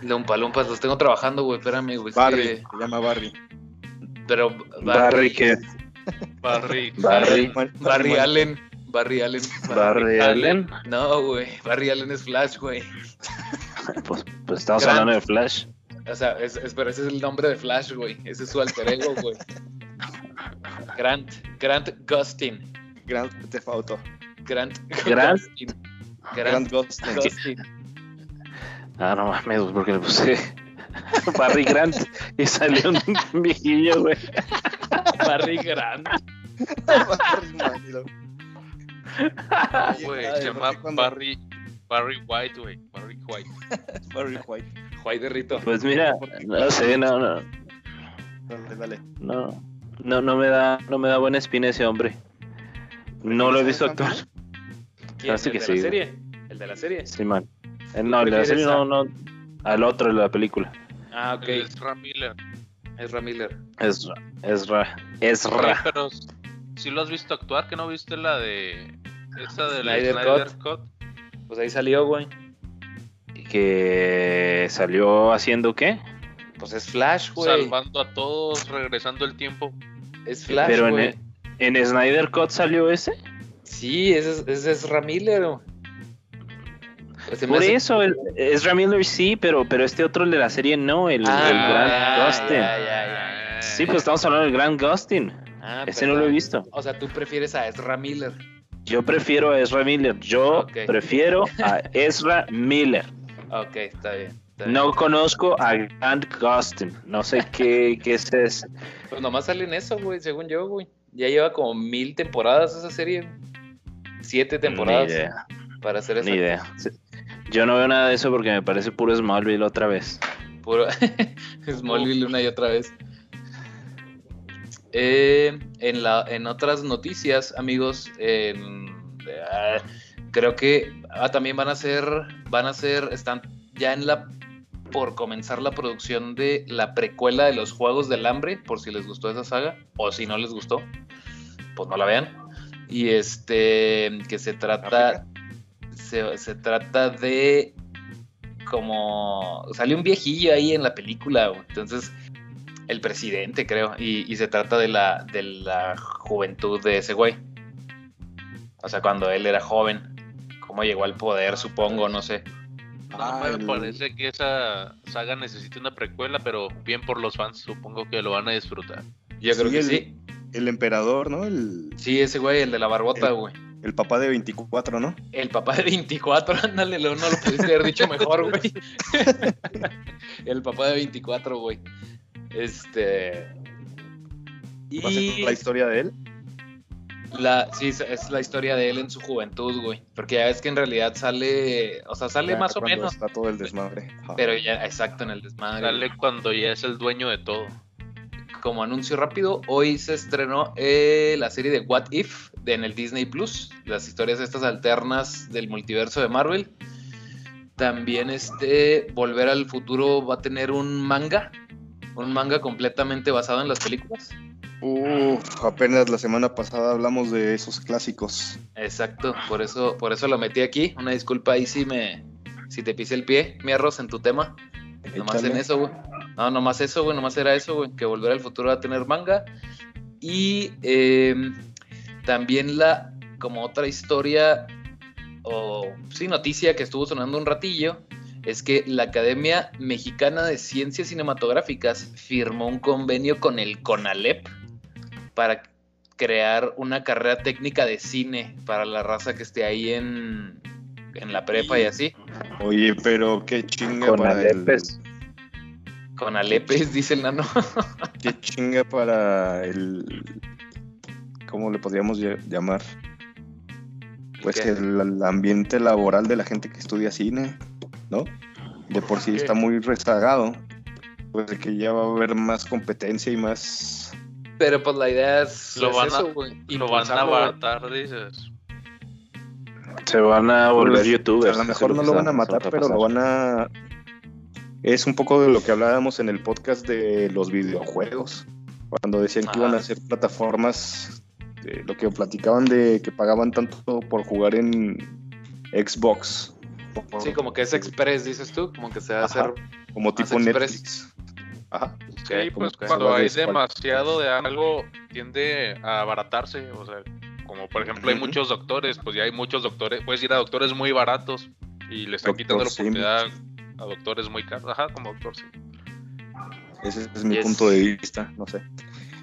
Los Umpalumpas los tengo trabajando, güey, espérame, güey. Barry, que- se llama Barry. Pero Barry, que Barry. Barry, Barry Allen. Barry Allen. Barry Allen. No, güey. Barry Allen es Flash, güey. Pues, pues estamos Grant. hablando de Flash. O sea, es, es- pero ese es el nombre de Flash, güey. Ese es su alter ego, güey. Grant. Grant Gustin. Grand Theft Auto. Grant. Grant. Gustin. Grant Ghost. Gustin. Ah, no mames, porque le puse Barry Grant y salió un viejillo, güey. Barry Grant. Güey, Ay, se llama cuando- Barry, Barry White, güey. Barry White. Barry White. Juay de Rito. Pues mira, no sé, no, no, Dale, dale. no, no, no me da, no me da buena espina ese hombre. No lo he visto actuar. ¿Quién? Así ¿El que de sí, la serie? ¿El de la serie? Sí, man. Eh, no, el de la serie no, no. Al otro de la película. Ah, ok. Es Miller. Ezra Miller. Ezra. Ezra. Ezra. Pero si lo has visto actuar, que no viste la de. Esa de la Snyder Snyder, Cut. Cut. Pues ahí salió, güey. Que salió haciendo qué? Pues es Flash, güey. Salvando a todos, regresando el tiempo. Es Flash, Pero en, güey. en Snyder Cut salió ese. Sí, ese es, ese es Ezra Miller. güey. Pues se me Por hace- eso, el, Ezra Miller sí, pero, pero este otro el de la serie no, el, Ah, el Grant ya, Gustin. ya, ya, ya. Sí, pues estamos hablando del Grant Gustin. Ah, Ese no lo he visto. O sea, tú prefieres a Ezra Miller. Yo prefiero a Ezra Miller. Yo prefiero a Ezra Miller. Ok, está bien. está bien. No conozco a Grant Gustin. No sé qué, qué es eso. Pues nomás sale en eso, güey, según yo, güey. Ya lleva como mil temporadas esa serie. Siete temporadas Ni idea. para hacer eso. Ni idea. Yo no veo nada de eso porque me parece puro Smallville otra vez. Puro Smallville una y otra vez. Eh, en, la, en otras noticias, amigos, ah, creo que ah, también van a ser, van a ser, están ya en la por comenzar la producción de la precuela de los Juegos del Hambre, por si les gustó esa saga, o si no les gustó, pues no la vean. Y este, que se trata, se, se trata de como sale un viejillo ahí en la película, entonces el presidente creo, y, y se trata de la, de la juventud de ese güey. O sea, cuando él era joven, cómo llegó al poder, supongo, no sé. No Ah, me parece que esa saga necesite una precuela, pero bien por los fans, supongo que lo van a disfrutar. Yo creo Sí, que el- sí. El emperador, ¿no? El, Sí, ese güey, el de la barbota, El- güey. el papá de 24, ¿no? El papá de 24, ándale, lo- no lo pudiste haber dicho mejor, güey. el papá de 24, güey. Este. Va a ser Y la historia de él. la, sí, es- la historia de él en su juventud, güey. Porque ya ves que en realidad sale, o sea, sale Ya más o menos, Está todo el desmadre. Pero ya, exacto, en el desmadre. Sale cuando ya es el dueño de todo. Como anuncio rápido, hoy se estrenó eh, la serie de What If de- en el Disney Plus, las historias estas alternas del multiverso de Marvel. También este Volver al Futuro va a tener un manga, un manga completamente basado en las películas. Uf, apenas la semana pasada hablamos de esos clásicos. Exacto, por eso, por eso lo metí aquí. Una disculpa ahí si me, si te pise el pie, mi arroz en tu tema. Nomás Échale. en eso, güey. No, nomás eso, güey. Nomás era eso, güey. Que Volver al Futuro va a tener manga. Y eh, también la, como otra historia, o sí, noticia que estuvo sonando un ratillo, es que la Academia Mexicana de Ciencias Cinematográficas firmó un convenio con el CONALEP para crear una carrera técnica de cine para la raza que esté ahí en, en la prepa y así. Oye, pero qué chinga Con para el, Alepes. Con Alepes, dice el nano. qué chinga para el ¿cómo le podríamos ll- llamar? Pues ¿Qué? el, el ambiente laboral de la gente que estudia cine, ¿no? De por sí está muy rezagado. Pues de que ya va a haber más competencia y más Pero pues la idea es, Lo es van a- eso, güey. Lo van a matar, dices. Se van a volver Pues, youtubers. A lo mejor no lo van a matar, pero lo van a. Es un poco de lo que hablábamos en el podcast de los videojuegos. Cuando decían que iban a hacer plataformas, de lo que platicaban de que pagaban tanto por jugar en Xbox. Sí, como que es express, dices tú, como que se va a Ajá. hacer como tipo express. Netflix. Ajá. Sí, pues cuando hay demasiado de algo, tiende a abaratarse. O sea, como por ejemplo hay muchos doctores, pues ya hay muchos doctores. Puedes ir a doctores muy baratos y le están Doctor quitando la Sim. oportunidad a doctores muy caros. Ajá, como doctor Sim. Ese es mi Yes. punto de vista, no sé.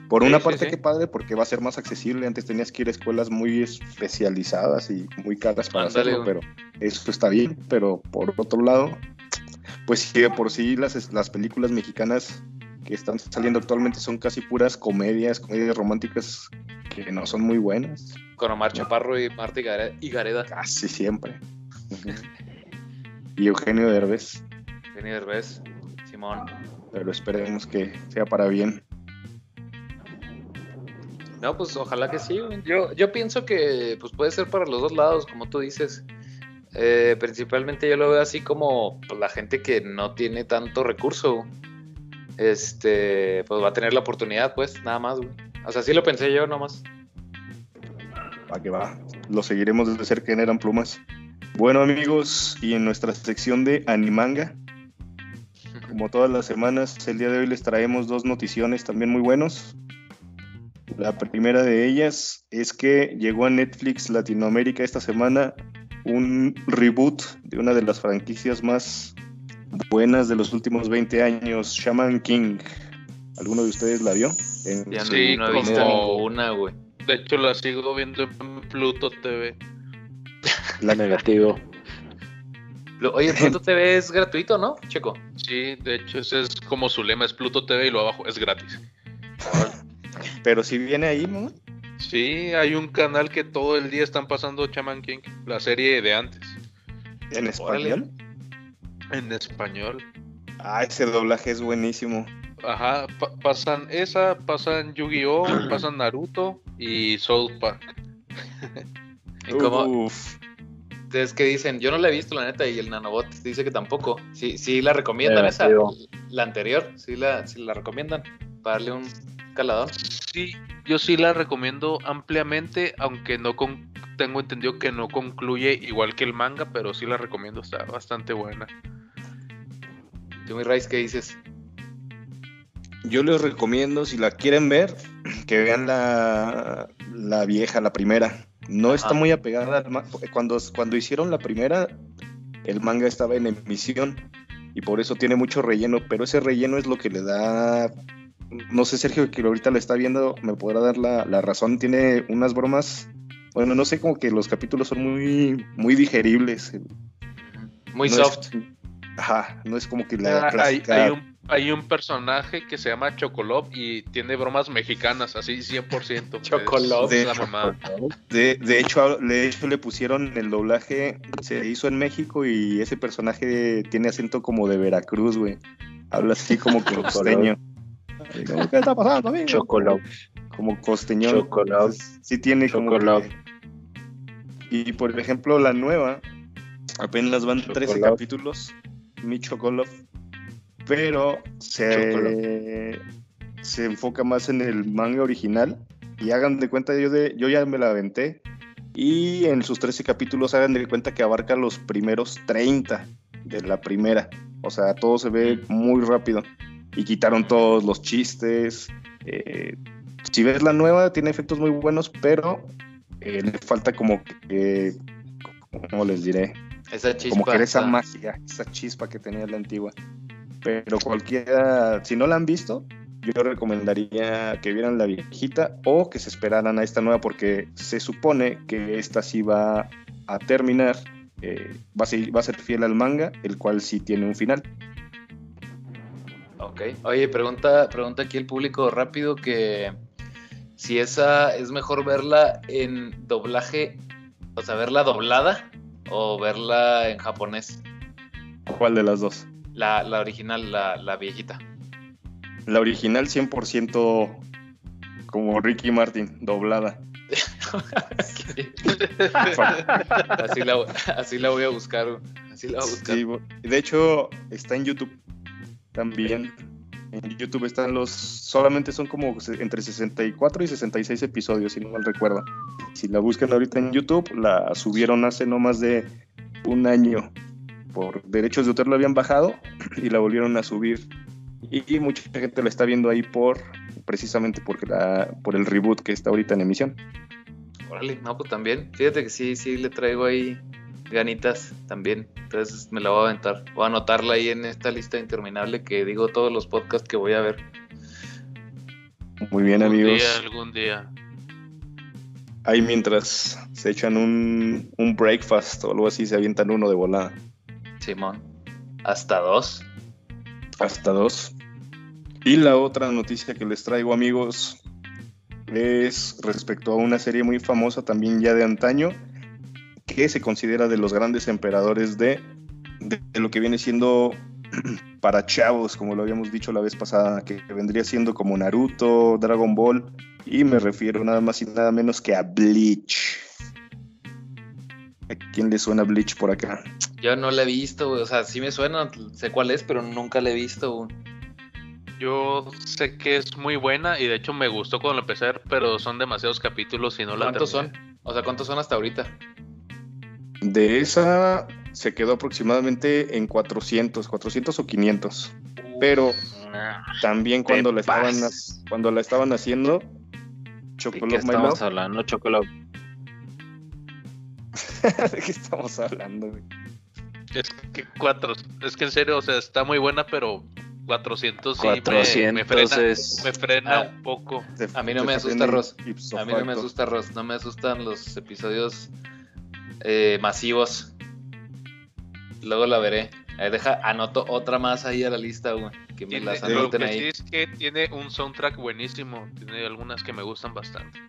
Por una sí, parte, sí. qué padre, porque va a ser más accesible. Antes tenías que ir a escuelas muy especializadas y muy caras para hacerlo, pero eso está bien. Pero por otro lado, pues sí, de por sí las, las películas mexicanas que están saliendo actualmente son casi puras comedias, comedias románticas que no son muy buenas, con Omar Chaparro y Marta Igare- Igareda. casi siempre. Y Eugenio Derbez, Eugenio Derbez, Simón. pero esperemos que sea para bien. No, pues ojalá que sí. güey. Yo, yo pienso que pues puede ser para los dos lados, como tú dices. Eh, principalmente yo lo veo así como pues, la gente que no tiene tanto recurso. Este, pues va a tener la oportunidad, pues, nada más, güey. O sea, sí lo pensé yo nomás. Va que va. Lo seguiremos desde cerca en Eran Plumas. Bueno, amigos, y en nuestra sección de Animanga, como todas las semanas, el día de hoy les traemos dos noticiones también muy buenos. La primera de ellas es que llegó a Netflix Latinoamérica esta semana un reboot de una de las franquicias más buenas de los últimos 20 años, Shaman King. ¿Alguno de ustedes la vio? En, ya no, he visto ninguna, güey. De hecho, la sigo viendo en Pluto TV. La negativo. Oye, Pluto TV es gratuito, ¿no, Checo? Sí, de hecho, ese es como su lema, es Pluto TV y lo abajo es gratis. Pero si viene ahí, ¿no? Sí, hay un canal que todo el día están pasando Chaman King, la serie de antes. ¿En español? En español. Ah, ese doblaje es buenísimo. Ajá, pasan esa, pasan Yu-Gi-Oh, pasan Naruto y South Park. ¿Y cómo? Ustedes que dicen, yo no la he visto la neta y el nanobot dice que tampoco. Sí, sí la recomiendan esa, la anterior, sí la, sí la recomiendan para darle un Sí, yo sí la recomiendo ampliamente, aunque no con, tengo entendido que no concluye igual que el manga, pero sí la recomiendo, está bastante buena. ¿Tú, mi Rice, qué dices? Yo les recomiendo, si la quieren ver, que vean la, la vieja, la primera. No está muy apegada al manga. Cuando, cuando hicieron la primera, el manga estaba en emisión y por eso tiene mucho relleno, pero ese relleno es lo que le da no sé, Sergio, que ahorita lo está viendo, me podrá dar la, razón. Tiene unas bromas. Bueno, no sé, como que los capítulos son muy, muy digeribles. Muy soft. ajá, no es como que la ah, clásica... hay, un, personaje que se llama Chocolop y tiene bromas mexicanas, así 100%. Chocolop. De, la mamá. De, de, hecho, de hecho, le pusieron el doblaje, se hizo en México y ese personaje tiene acento como de Veracruz, güey. Habla así como costeño. ¿Qué está pasando, amigo? Chocolate. Como costeñón. Chocolate. Sí tiene como Y por ejemplo, la nueva, apenas van 13 capítulos, mi Chocolate, pero se, se enfoca más en el manga original. Y hagan de cuenta, yo, de, yo ya me la aventé. Y en sus 13 capítulos hagan de cuenta que abarca los primeros 30 de la primera. O sea, todo se ve muy rápido y quitaron todos los chistes. Eh, si ves la nueva, tiene efectos muy buenos, pero eh, le falta como que, ¿cómo les diré? Esa chispa. Como que esa magia, esa chispa que tenía la antigua. Pero cualquiera, si no la han visto, yo recomendaría que vieran la viejita o que se esperaran a esta nueva porque se supone que esta sí va a terminar, eh, va, a va a ser fiel al manga, el cual sí tiene un final. Ok. Oye, pregunta, pregunta aquí el público rápido que si esa es mejor verla en doblaje, o sea, verla doblada o verla en japonés. ¿Cuál de las dos? La, original, la, viejita. La original 100% como Ricky Martin, doblada. así, la, así la voy a buscar. Así la voy a buscar. de hecho, está en YouTube también. En YouTube están los, solamente son como entre 64 y 66 episodios, si no mal recuerdo. Si la buscan ahorita en YouTube, la subieron hace no más de un año. Por derechos de autor la habían bajado y la volvieron a subir. Y, mucha gente la está viendo ahí por, precisamente porque la, por el reboot que está ahorita en emisión. Órale, no, pues también. Fíjate que sí, sí le traigo ahí ganitas también. Entonces me la voy a aventar. Voy a anotarla ahí en esta lista interminable que digo todos los podcasts que voy a ver. Muy bien, amigos. algún día. Ahí mientras se echan un, un breakfast o algo así, se avientan uno de volada. Simón. Hasta dos. Hasta dos. Y la otra noticia que les traigo, amigos, es respecto a una serie muy famosa también ya de antaño, que se considera de los grandes emperadores de, de, lo que viene siendo para chavos, como lo habíamos dicho la vez pasada, que vendría siendo como Naruto, Dragon Ball, y me refiero nada más y nada menos que a Bleach. ¿A quién le suena Bleach por acá? Yo no la he visto. O sea, sí me suena, sé cuál es, pero nunca la he visto. Yo sé que es muy buena y de hecho me gustó cuando la empecé pero son demasiados capítulos y no la ¿Cuántos terminé. son? O sea, ¿cuántos son hasta ahorita? De esa se quedó aproximadamente en 400, 400 o 500. Pero Nah, también cuando la estaban pasas. cuando la estaban haciendo ¿De qué Chocolate estamos hablando, Chocolate? ¿De qué estamos hablando, güey? Es que cuatro, es que en serio, o sea, está muy buena, pero 400 sí me- 400 me, frena, es... me frena Ah. un poco. A mí no me asusta, Ross. A mí no me asusta, Ross. No me asustan los episodios eh, masivos. Luego la veré. Eh, deja, anoto otra más ahí a la lista, güey. Que me Tiene- las lo anoten que sí ahí. es que tiene un soundtrack buenísimo. Tiene algunas que me gustan bastante.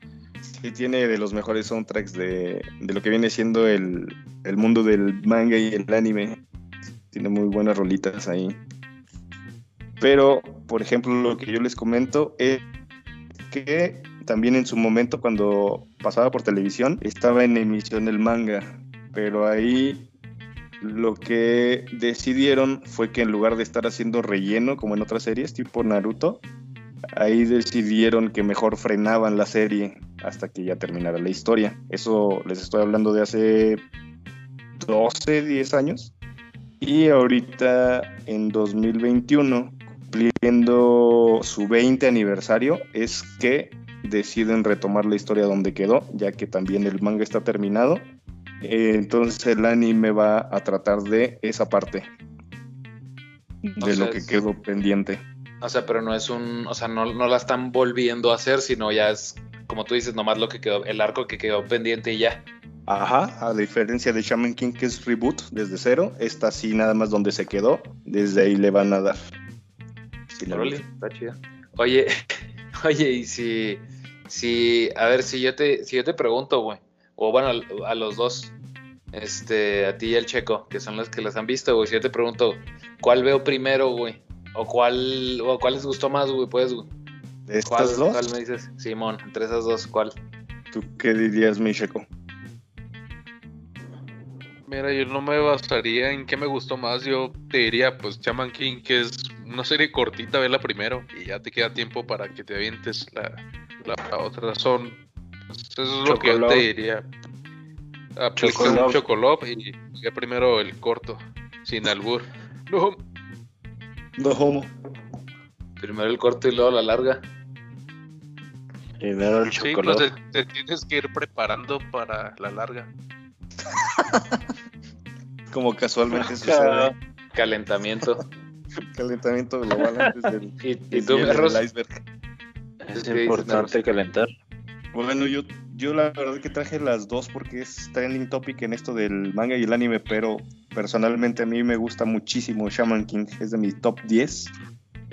Sí, tiene de los mejores soundtracks de, de lo que viene siendo el, el mundo del manga y el anime. Tiene muy buenas rolitas ahí. Pero, por ejemplo, lo que yo les comento es que también en su momento, cuando pasaba por televisión, estaba en emisión el manga. Pero ahí lo que decidieron fue que en lugar de estar haciendo relleno, como en otras series, tipo Naruto, ahí decidieron que mejor frenaban la serie hasta que ya terminara la historia. Eso les estoy hablando de hace 12, 10 años. Y ahorita en 2021, cumpliendo su 20 aniversario, es que deciden retomar la historia donde quedó, ya que también el manga está terminado. Eh, Entonces el anime va a tratar de esa parte, de lo que quedó pendiente. O sea, pero no es un. O sea, no, no la están volviendo a hacer, sino ya es, como tú dices, nomás lo que quedó, el arco que quedó pendiente y ya. Ajá, a diferencia de Shaman King que es reboot desde cero, esta sí nada más donde se quedó, desde ahí le van a dar. Sí, la. Oye, oye, y si, si, a ver, si yo te, si yo te pregunto, güey, o bueno, a, a los dos, este, a ti y al Checo, que son los que las han visto, güey, si yo te pregunto, ¿cuál veo primero, güey? O cuál, o cuál les gustó más, güey, pues, güey. ¿De ¿Cuál, estas dos? cuál me dices? Simón, entre esas dos, ¿cuál? ¿Tú qué dirías, Micheko? Mira, yo no me basaría en qué me gustó más. Yo te diría, pues, Chaman King, que es una serie cortita, vela primero y ya te queda tiempo para que te avientes la, la, la otra. Son. pues, eso es lo que yo te diría. Aplica un chocolop y ya primero el corto, sin albur. No, No homo. Primero el corto y luego la larga. Primero el sí, pues chocolate. te, te tienes que ir preparando para la larga. Como casualmente sucede. Calentamiento. Calentamiento global antes del, ¿Y, y del tú, del iceberg. Es ¿Qué dices, importante calentar. Bueno, yo, yo la verdad que traje las dos porque es trending topic en esto del manga y el anime, pero personalmente a mí me gusta muchísimo Shaman King, es de mi top 10.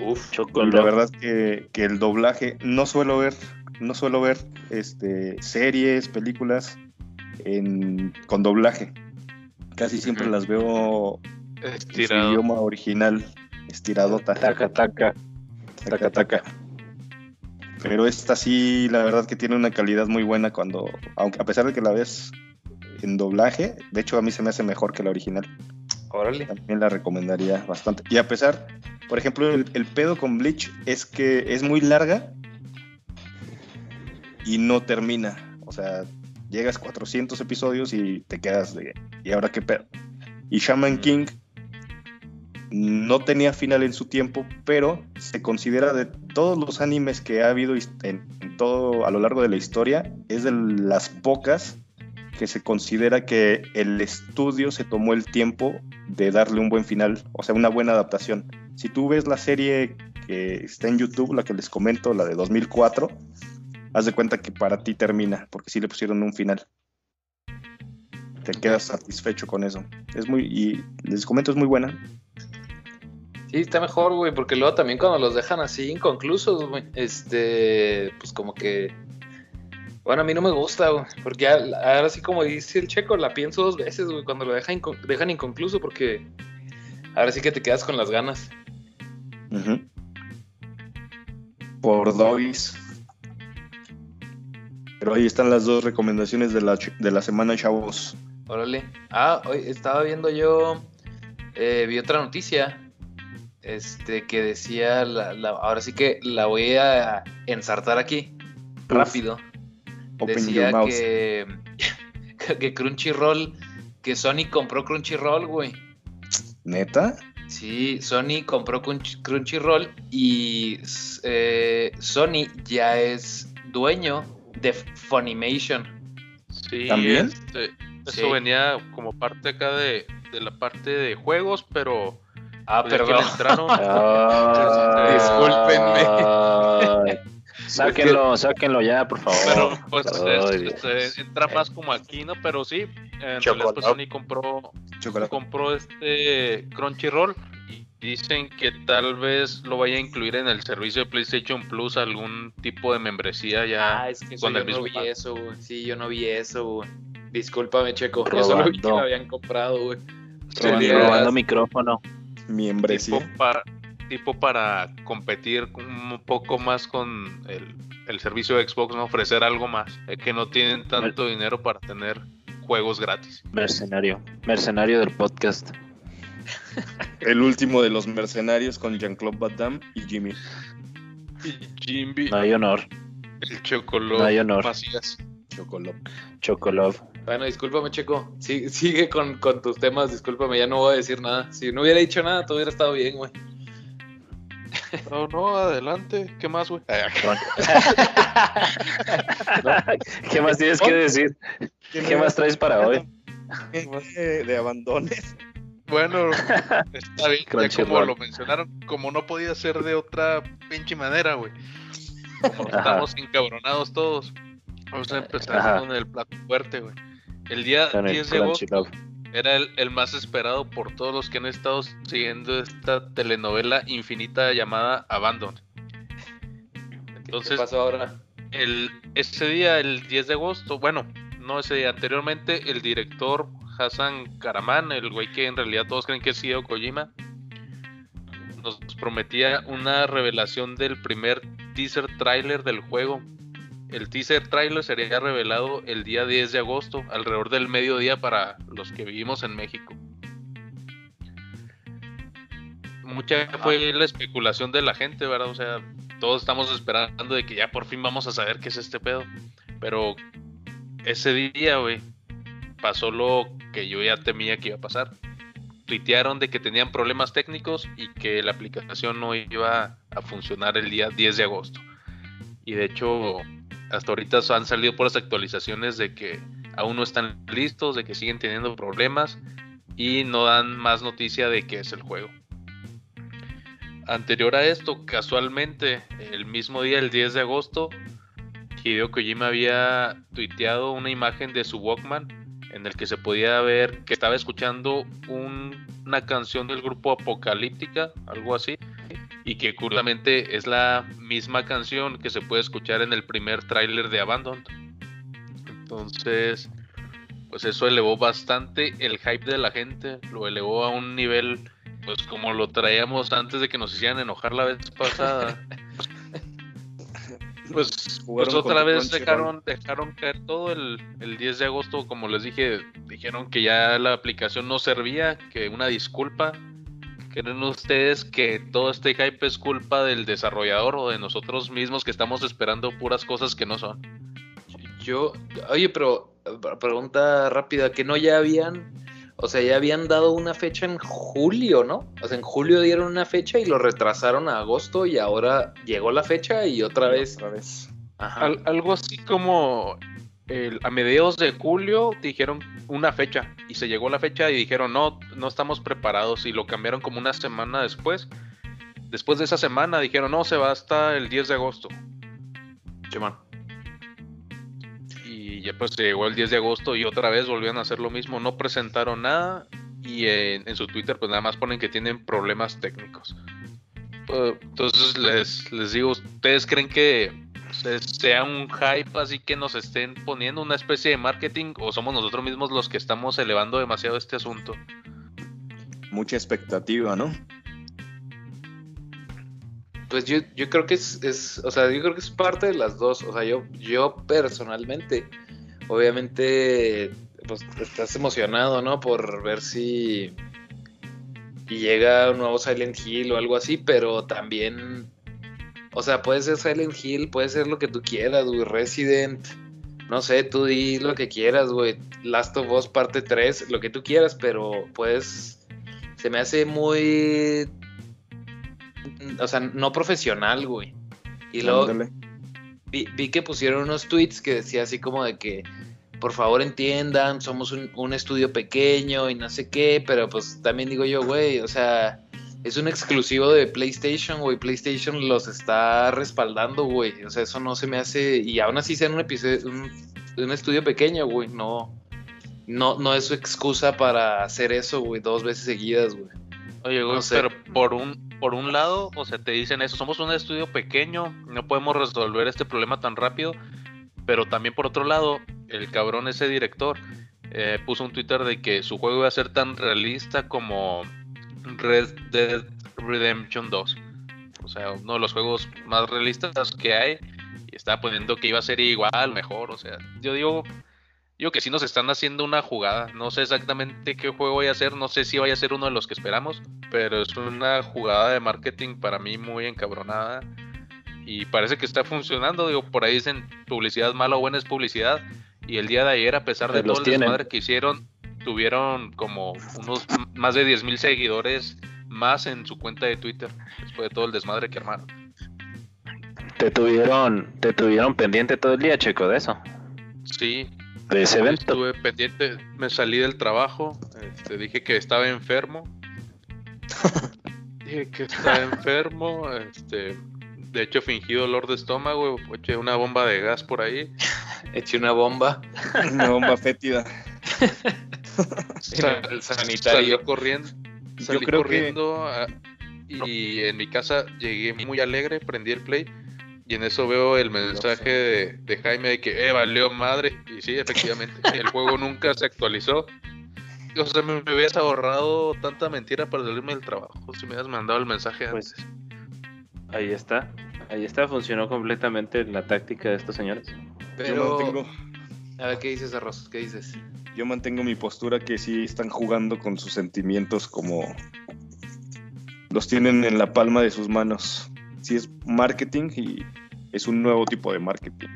Uf, Y Chocolate. la verdad que, que el doblaje, no suelo ver, no suelo ver este, series, películas en, con doblaje. Casi siempre las veo en su idioma original, estiradota. Taca, taca. taca, taca. Pero esta sí, la verdad que tiene una calidad muy buena cuando, aunque a pesar de que la ves en doblaje, de hecho a mí se me hace mejor que la original. órale. También la recomendaría bastante. Y a pesar, por ejemplo, el, el pedo con Bleach es que es muy larga y no termina. O sea, llegas 400 episodios y te quedas de... ¿Y ahora qué pedo? Y Shaman King no tenía final en su tiempo, pero se considera de todos los animes que ha habido en todo a lo largo de la historia, es de las pocas que se considera que el estudio se tomó el tiempo de darle un buen final, o sea, una buena adaptación. Si tú ves la serie que está en YouTube, la que les comento, la de 2004, haz de cuenta que para ti termina, porque sí le pusieron un final. Te quedas satisfecho con eso. Es muy, y les comento, es muy buena. Sí, está mejor, güey, porque luego también cuando los dejan así inconclusos, güey, este, pues como que, bueno, a mí no me gusta, güey, porque ahora sí como dice el checo, la pienso dos veces, güey, cuando lo dejan, inco- dejan inconcluso, porque ahora sí que te quedas con las ganas. Por Doggies. Pero ahí están las dos recomendaciones de la, de la semana, chavos. Órale. Ah, hoy estaba viendo yo, eh, vi otra noticia, este, que decía, la, la- ahora sí que la voy a ensartar aquí, rápido. Open decía que, que Crunchyroll, que Sony compró Crunchyroll, güey. ¿Neta? Sí, Sony compró Crunch- Crunchyroll y eh, Sony ya es dueño de Funimation. Sí, ¿También? este, eso Sí. venía como parte acá de, de la parte de juegos, pero Ah, pues, perdón. entraron, Ay, Sáquenlo, sáquenlo ya, por favor. pero pues es- este, entra más como aquí, ¿no? Pero sí, en realidad Chocolate. pues Sony compró, Chocolate. compró este Crunchyroll y dicen que tal vez lo vaya a incluir en el servicio de PlayStation Plus algún tipo de membresía ya. Ah, es que eso con yo el no vi eso, güey. Sí, yo no vi eso, güey. Discúlpame, Checo. Yo solo vi que lo habían comprado, güey. robando, Sería- robando micrófono. tipo, para, tipo para competir un poco más con el, el servicio de Xbox, ¿no? ofrecer algo más, eh, que no tienen tanto dinero para tener juegos gratis. Mercenario. Mercenario del podcast. El último de los mercenarios con Jean-Claude Van Damme y Jimmy. Y Jimby, No hay honor. el chocolate No hay honor. Chocolate. Chocolove. Bueno, discúlpame, Checo. Sí- sigue con, con tus temas, discúlpame, ya no voy a decir nada. Si no hubiera dicho nada, todo hubiera estado bien, güey. No, no, adelante. ¿Qué más, güey? ¿Qué más tienes que decir? ¿Qué más traes para hoy? De, de abandones. Bueno, está bien, ya como lo mencionaron, como no podía ser de otra pinche manera, güey. Como estamos encabronados todos. Vamos a empezar Ajá. con el plato fuerte, güey. El día Con el 10 de agosto era el, el más esperado por todos los que han estado siguiendo esta telenovela infinita llamada Abandon. ¿Qué Entonces, pasó ahora? el, ese día, el 10 de agosto, bueno, no ese día, anteriormente, el director Hassan Karaman, el güey que en realidad todos creen que es Hideo Kojima, nos prometía una revelación del primer teaser trailer del juego. El teaser trailer sería revelado el día 10 de agosto, alrededor del mediodía para los que vivimos en México. Mucha fue la especulación de la gente, ¿verdad? O sea, todos estamos esperando de que ya por fin vamos a saber qué es este pedo. Pero ese día, güey, pasó lo que yo ya temía que iba a pasar. Tuitearon de que tenían problemas técnicos y que la aplicación no iba a funcionar el día 10 de agosto. Y de hecho, hasta ahorita han salido por las actualizaciones de que aún no están listos, de que siguen teniendo problemas y no dan más noticia de qué es el juego. Anterior a esto, casualmente, el mismo día, el 10 de agosto, Hideo Kojima había tuiteado una imagen de su Walkman en el que se podía ver que estaba escuchando un- una canción del grupo Apocalíptica, algo así, y que curiosamente es la misma canción que se puede escuchar en el primer tráiler de Abandon. Entonces, pues eso elevó bastante el hype de la gente, lo elevó a un nivel, pues como lo traíamos antes de que nos hicieran enojar la vez pasada. Pues, pues otra vez dejaron, dejaron caer todo el, el 10 de agosto, como les dije, dijeron que ya la aplicación no servía, que una disculpa. ¿Creen ustedes que todo este hype es culpa del desarrollador o de nosotros mismos que estamos esperando puras cosas que no son? Yo, oye, pero pregunta rápida, que no ya habían, o sea, ya habían dado una fecha en julio, ¿no? O sea, en julio dieron una fecha y lo retrasaron a agosto y ahora llegó la fecha y otra vez. Otra vez. Ajá. Al- algo así como el- a mediados de julio dijeron una fecha y se llegó la fecha y dijeron no, no estamos preparados y lo cambiaron como una semana después. Después de esa semana dijeron no, se va hasta el 10 de agosto. Chimón. Y ya pues llegó el 10 de agosto y otra vez volvieron a hacer lo mismo, no presentaron nada y en, en su Twitter pues nada más ponen que tienen problemas técnicos. Pues, entonces les, les digo, ¿ustedes creen que sea un hype así que nos estén poniendo una especie de marketing o somos nosotros mismos los que estamos elevando demasiado este asunto? Mucha expectativa, ¿no? Pues yo, yo creo que es, es, o sea, yo creo que es parte de las dos. O sea, yo, yo personalmente, obviamente, pues estás emocionado, ¿no? Por ver si y llega un nuevo Silent Hill o algo así, pero también, o sea, puede ser Silent Hill, puede ser lo que tú quieras, güey, Resident, no sé, tú di lo que quieras, güey, Last of Us parte 3, lo que tú quieras, pero pues se me hace muy, o sea, no profesional, güey. Y luego vi, vi que pusieron unos tweets que decía así como de que por favor entiendan, somos un, estudio pequeño y no sé qué, pero pues también digo yo, güey, o sea, es un exclusivo de PlayStation, güey, PlayStation los está respaldando, güey, o sea, eso no se me hace, y aún así sea un episodio, un, estudio pequeño, güey, no, no, no es su excusa para hacer eso, güey, dos veces seguidas, güey. Oye, güey, pero por un, por un lado, o sea, te dicen eso, somos un estudio pequeño, no podemos resolver este problema tan rápido, pero también por otro lado, el cabrón ese director eh, puso un Twitter de que su juego iba a ser tan realista como Red Dead Redemption 2. O sea, uno de los juegos más realistas que hay. Y estaba poniendo que iba a ser igual, mejor. O sea, yo digo, digo que sí nos están haciendo una jugada. No sé exactamente qué juego voy a hacer. No sé si vaya a ser uno de los que esperamos. Pero es una jugada de marketing para mí muy encabronada. Y parece que está funcionando. Digo, por ahí dicen publicidad mala o buena es publicidad. Y el día de ayer, a pesar de todo el desmadre que hicieron, tuvieron como unos más de 10 mil seguidores más en su cuenta de Twitter, después de todo el desmadre que armaron. ¿Te tuvieron, te tuvieron pendiente todo el día, Checo, de eso? Sí. De ese evento. Estuve pendiente, me salí del trabajo, este, dije que estaba enfermo. dije que estaba enfermo, este, de hecho fingí dolor de estómago, eché una bomba de gas por ahí. Eché una bomba. Una bomba fétida. el sanitario. corriendo. Salí Yo creo corriendo y en mi casa llegué muy alegre, prendí el play y en eso veo el mensaje de, Jaime de que, eh, valió madre. Y sí, efectivamente, el juego nunca se actualizó. O sea, me, me, hubieras ahorrado tanta mentira para salirme del trabajo si me hubieras mandado el mensaje pues, antes. ahí está. Ahí está, funcionó completamente la táctica de estos señores. Pero... Mantengo... A ver, ¿qué dices, Arroz? ¿Qué dices? Yo mantengo mi postura que sí están jugando con sus sentimientos como los tienen en la palma de sus manos. Sí es marketing y es un nuevo tipo de marketing.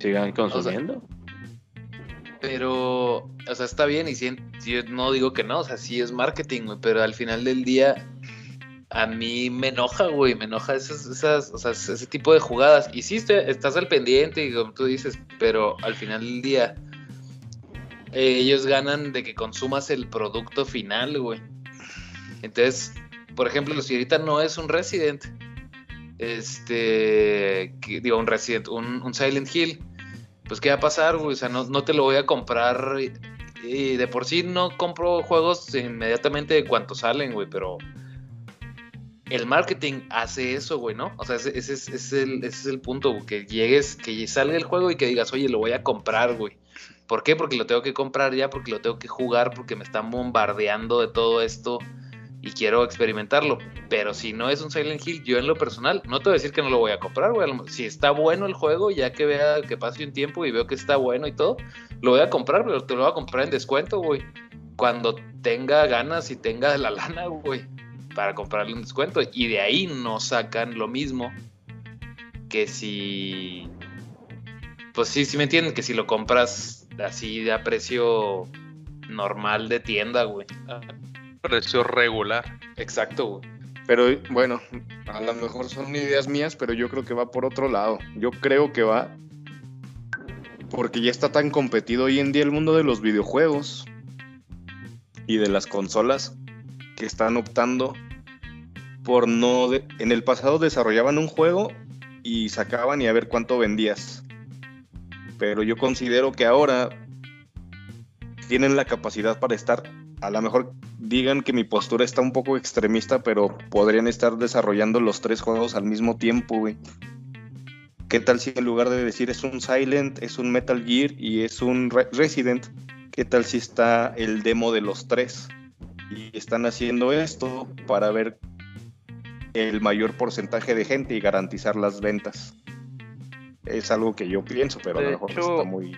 Sigan consumiendo. pero, o sea, está bien y sí, no digo que no, o sea, sí es marketing, pero al final del día a mí me enoja, güey, me enoja esas, esas, o sea, ese tipo de jugadas. Y sí, estás al pendiente, y como tú dices, pero al final del día, ellos ganan de que consumas el producto final, güey. Entonces, por ejemplo, si ahorita no es un Resident, este, digo, un Resident, un, Silent Hill, pues ¿qué va a pasar, güey? O sea, no, no te lo voy a comprar. Y de por sí no compro juegos inmediatamente de cuanto salen, güey, pero el marketing hace eso, güey, ¿no? O sea, ese, es, el, ese es el punto, que llegues, que salga el juego y que digas, oye, lo voy a comprar, güey. ¿Por qué? Porque lo tengo que comprar ya, porque lo tengo que jugar, porque me están bombardeando de todo esto y quiero experimentarlo. Pero si no es un Silent Hill, yo en lo personal, no te voy a decir que no lo voy a comprar, güey. Si está bueno el juego, ya que vea que pase un tiempo y veo que está bueno y todo, lo voy a comprar, pero te lo voy a comprar en descuento, güey. Cuando tenga ganas y tenga la lana, güey para comprarle un descuento. Y de ahí no sacan lo mismo que si. Pues sí, sí me entienden, que si lo compras así a precio normal de tienda, güey. Precio regular. Exacto, güey. Pero bueno, a lo mejor son ideas mías, pero yo creo que va por otro lado. Yo creo que va porque ya está tan competido hoy en día el mundo de los videojuegos y de las consolas que están optando por no... en el pasado desarrollaban un juego y sacaban y a ver cuánto vendías. Pero yo considero que ahora tienen la capacidad para estar, a lo mejor digan que mi postura está un poco extremista, pero podrían estar desarrollando los tres juegos al mismo tiempo, güey. ¿Qué tal si en lugar de decir es un Silent, es un Metal Gear y es un Resident, qué tal si está el demo de los tres? Y están haciendo esto para ver el mayor porcentaje de gente y garantizar las ventas. Es algo que yo pienso, pero a lo mejor está muy...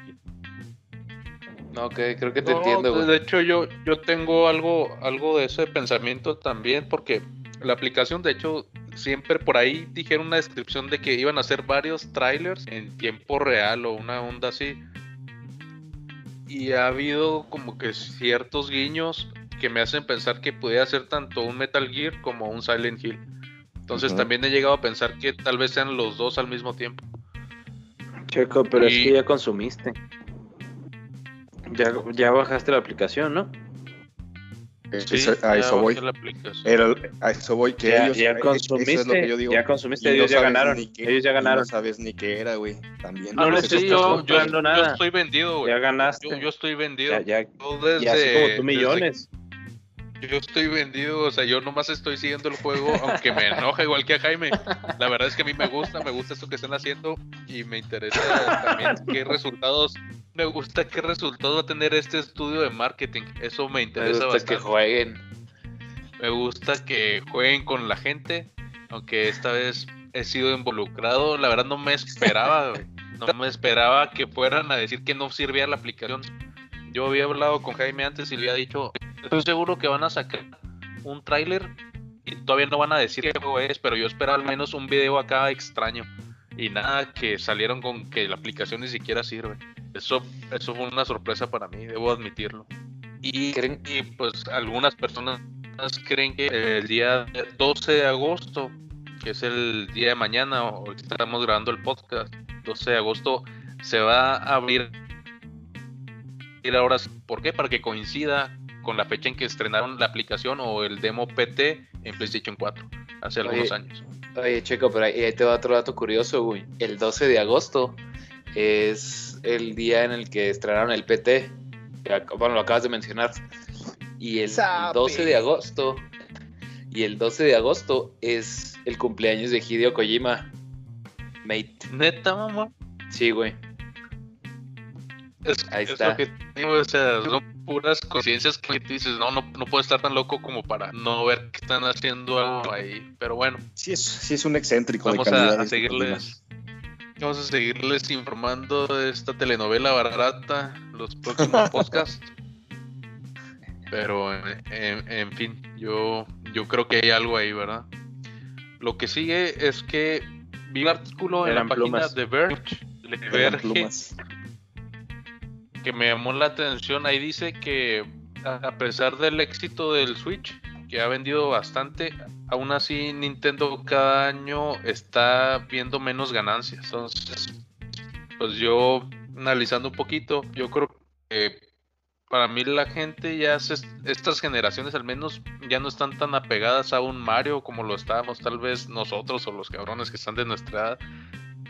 No, ok, creo que te No, entiendo, de- güey. De hecho, yo, yo tengo algo, algo de ese pensamiento también, porque la aplicación, de hecho, siempre por ahí dijeron una descripción de que iban a hacer varios trailers en tiempo real o una onda así. Y ha habido como que ciertos guiños que me hacen pensar que pudiera ser tanto un Metal Gear como un Silent Hill. Entonces también he llegado a pensar que tal vez sean los dos al mismo tiempo. Checo, pero es que ya consumiste. Ya, ya bajaste la aplicación, ¿no? Sí, Eso- a eso voy. Era- a eso voy. Que Ya, ellos, ya consumiste, eso es lo que yo digo. ya consumiste, no ellos ya ganaron, qué- ellos ya ganaron. No sabes ni qué era, güey. También. No Ah, les sí, estás yo, yo, comprando yo nada. estoy vendido, güey. Ya ganaste. Yo, yo estoy vendido. ya, ya, desde- y así como tú millones. Yo estoy vendido, o sea, yo nomás estoy siguiendo el juego, aunque me enoja igual que a Jaime. La verdad es que a mí me gusta, me gusta esto que están haciendo y me interesa también qué resultados, me gusta qué resultados va a tener este estudio de marketing. Eso me Me interesa gusta que bastante. jueguen. Me gusta que jueguen con la gente, aunque esta vez he sido involucrado. La verdad no me esperaba. No me esperaba que fueran a decir que no servía la aplicación. Yo había hablado con Jaime antes y le había dicho, estoy seguro que van a sacar un tráiler y todavía no van a decir qué juego es, pero yo espero al menos un video acá extraño. Y nada, que salieron con que la aplicación ni siquiera sirve. Eso, eso fue una sorpresa para mí, debo admitirlo. Y, pues algunas personas creen que el día 12 de agosto, que es el día de mañana, que estamos grabando el podcast, 12 de agosto, se va a abrir ir ahora. ¿Por qué? Para que coincida con la fecha en que estrenaron la aplicación o el demo PT en PlayStation 4 hace algunos Oye, años. Oye, Checo, pero ahí, te va otro dato curioso, güey. El 12 de agosto es el día en el que estrenaron el PT. Bueno, lo acabas de mencionar. Y el Sape. 12 de agosto. Y el 12 de agosto es el cumpleaños de Hideo Kojima. Mate. Neta, mamá. Sí, güey. Es, Ahí es está. lo que digo, o sea, son puras conciencias que dices, no, no, no puedo estar tan loco como para no ver que están haciendo algo ahí. Pero bueno, Sí es, sí es un excéntrico vamos de a, a seguirles. Vamos a seguirles informando de esta telenovela barata los próximos podcasts. Pero en, en- en fin, yo, yo creo que hay algo ahí, ¿verdad? Lo que sigue es que vi un artículo en Eran la página de Verge, de Eran Verge, plumas. Que me llamó la atención. Ahí dice que a pesar del éxito del Switch, que ha vendido bastante, aún así Nintendo cada año está viendo menos ganancias. Entonces, pues yo analizando un poquito, yo creo que para mí la gente ya estas generaciones al menos ya no están tan apegadas a un Mario como lo estábamos tal vez nosotros o los cabrones que están de nuestra edad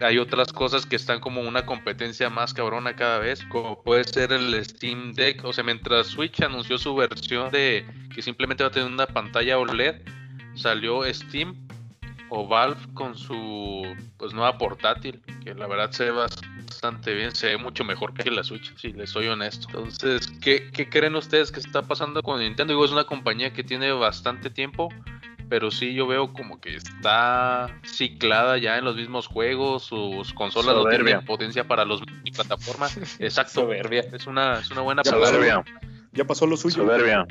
hay otras cosas que están como una competencia más cabrona cada vez, como puede ser el Steam Deck. O sea, mientras Switch anunció su versión de que simplemente va a tener una pantalla OLED, salió Steam o Valve con su pues nueva portátil, que la verdad se ve bastante bien, se ve mucho mejor que la Switch, si les soy honesto. Entonces, ¿qué, qué creen ustedes que está pasando con Nintendo? Digo, es una compañía que tiene bastante tiempo, pero sí yo veo como que está ciclada ya en los mismos juegos, sus consolas no Soberbia. tienen potencia para los multiplataformas. Exacto. Soberbia. Es una, es una buena Ya palabra. Soberbia. Ya pasó lo suyo. Soberbia.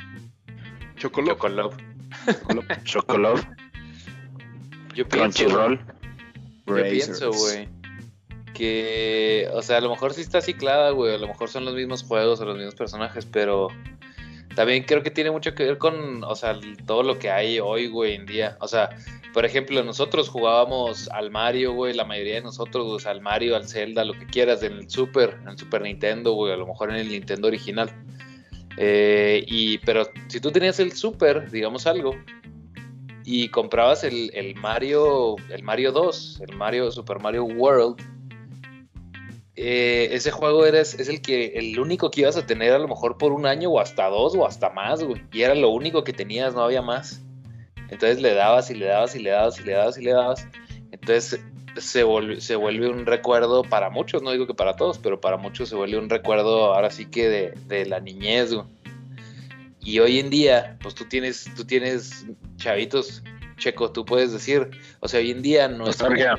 Chocolate. Chocolate. Chocolate. Yo pienso, Crunchyroll. yo pienso, güey, que, o sea, a lo mejor sí está ciclada, güey, a lo mejor son los mismos juegos o los mismos personajes, pero también creo que tiene mucho que ver con, o sea, todo lo que hay hoy, güey, en día. O sea, por ejemplo, nosotros jugábamos al Mario, güey, la mayoría de nosotros, o sea, al Mario, al Zelda, lo que quieras, en el Super, en el Super Nintendo, güey, a lo mejor en el Nintendo original. Eh, y, pero si tú tenías el Super, digamos algo, y comprabas el, el Mario, el Mario 2, el Mario, Super Mario World, eh, ese juego eres, es el que el único que ibas a tener a lo mejor por un año o hasta dos o hasta más, güey. Y era lo único que tenías, no había más. Entonces le dabas y le dabas y le dabas y le dabas y le dabas. Entonces se, se vuelve un recuerdo para muchos, no digo que para todos, pero para muchos se vuelve un recuerdo ahora sí que de, de la niñez, güey. Y hoy en día, pues tú tienes, tú tienes chavitos, Checo, tú puedes decir, o sea, hoy en día Nostalgia.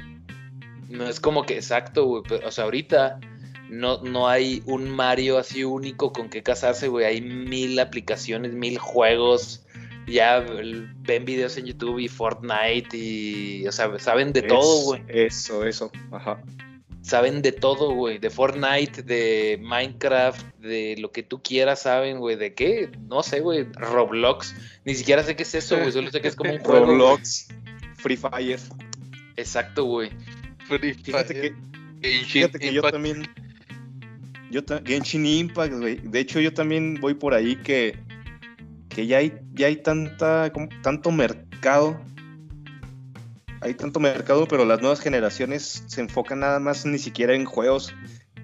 No es como que exacto, güey, pero, o sea, ahorita no, no hay un Mario así único con que casarse, güey. Hay mil aplicaciones, mil juegos. Ya ven videos en YouTube y Fortnite y, o sea, saben de todo, güey. Eso, eso, ajá. Saben de todo, güey. De Fortnite, de Minecraft, de lo que tú quieras, saben, güey. ¿De qué? No sé, güey. Roblox. Ni siquiera sé qué es eso, güey. Solo sé que es como un juego. Roblox, Free Fire. Exacto, güey. Free Fíjate Fire. que, Genshin fíjate que yo también. Yo ta- Genshin Impact, güey. De hecho, yo también voy por ahí que. Que ya hay, ya hay tanta, como- tanto mercado. Hay tanto mercado, pero las nuevas generaciones se enfocan nada más ni siquiera en juegos.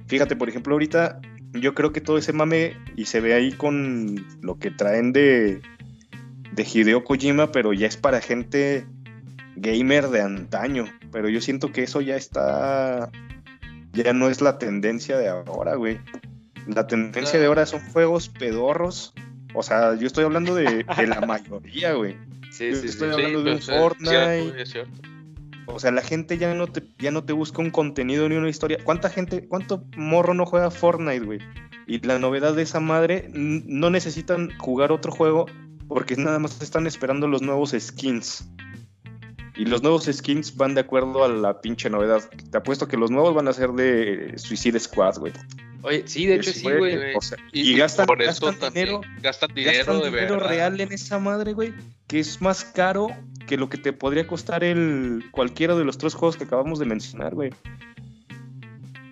Fíjate, por ejemplo, ahorita yo creo que todo ese mame y se ve ahí con lo que traen de, de Hideo Kojima, pero ya es para gente gamer de antaño. Pero yo siento que eso ya está. Ya no es la tendencia de ahora, güey. La tendencia de ahora son juegos pedorros. O sea, yo estoy hablando de, de la mayoría, güey. Sí, Yo sí, estoy Sí, hablando de un es Fortnite. cierto, es cierto. O sea, la gente ya no te, ya no te busca un contenido ni una historia. ¿Cuánta gente, cuánto morro no juega Fortnite, güey? Y la novedad de esa madre, no necesitan jugar otro juego porque nada más están esperando los nuevos skins. Y los nuevos skins van de acuerdo a la pinche novedad. Te apuesto que los nuevos van a ser de Suicide Squad, güey. Oye, sí, de hecho sí, güey. O sea, Y, y, gastan, por eso gastan también dinero, gastan dinero gastan de dinero verdad. real en esa madre, güey, que es más caro que lo que te podría costar el cualquiera de los tres juegos que acabamos de mencionar, güey.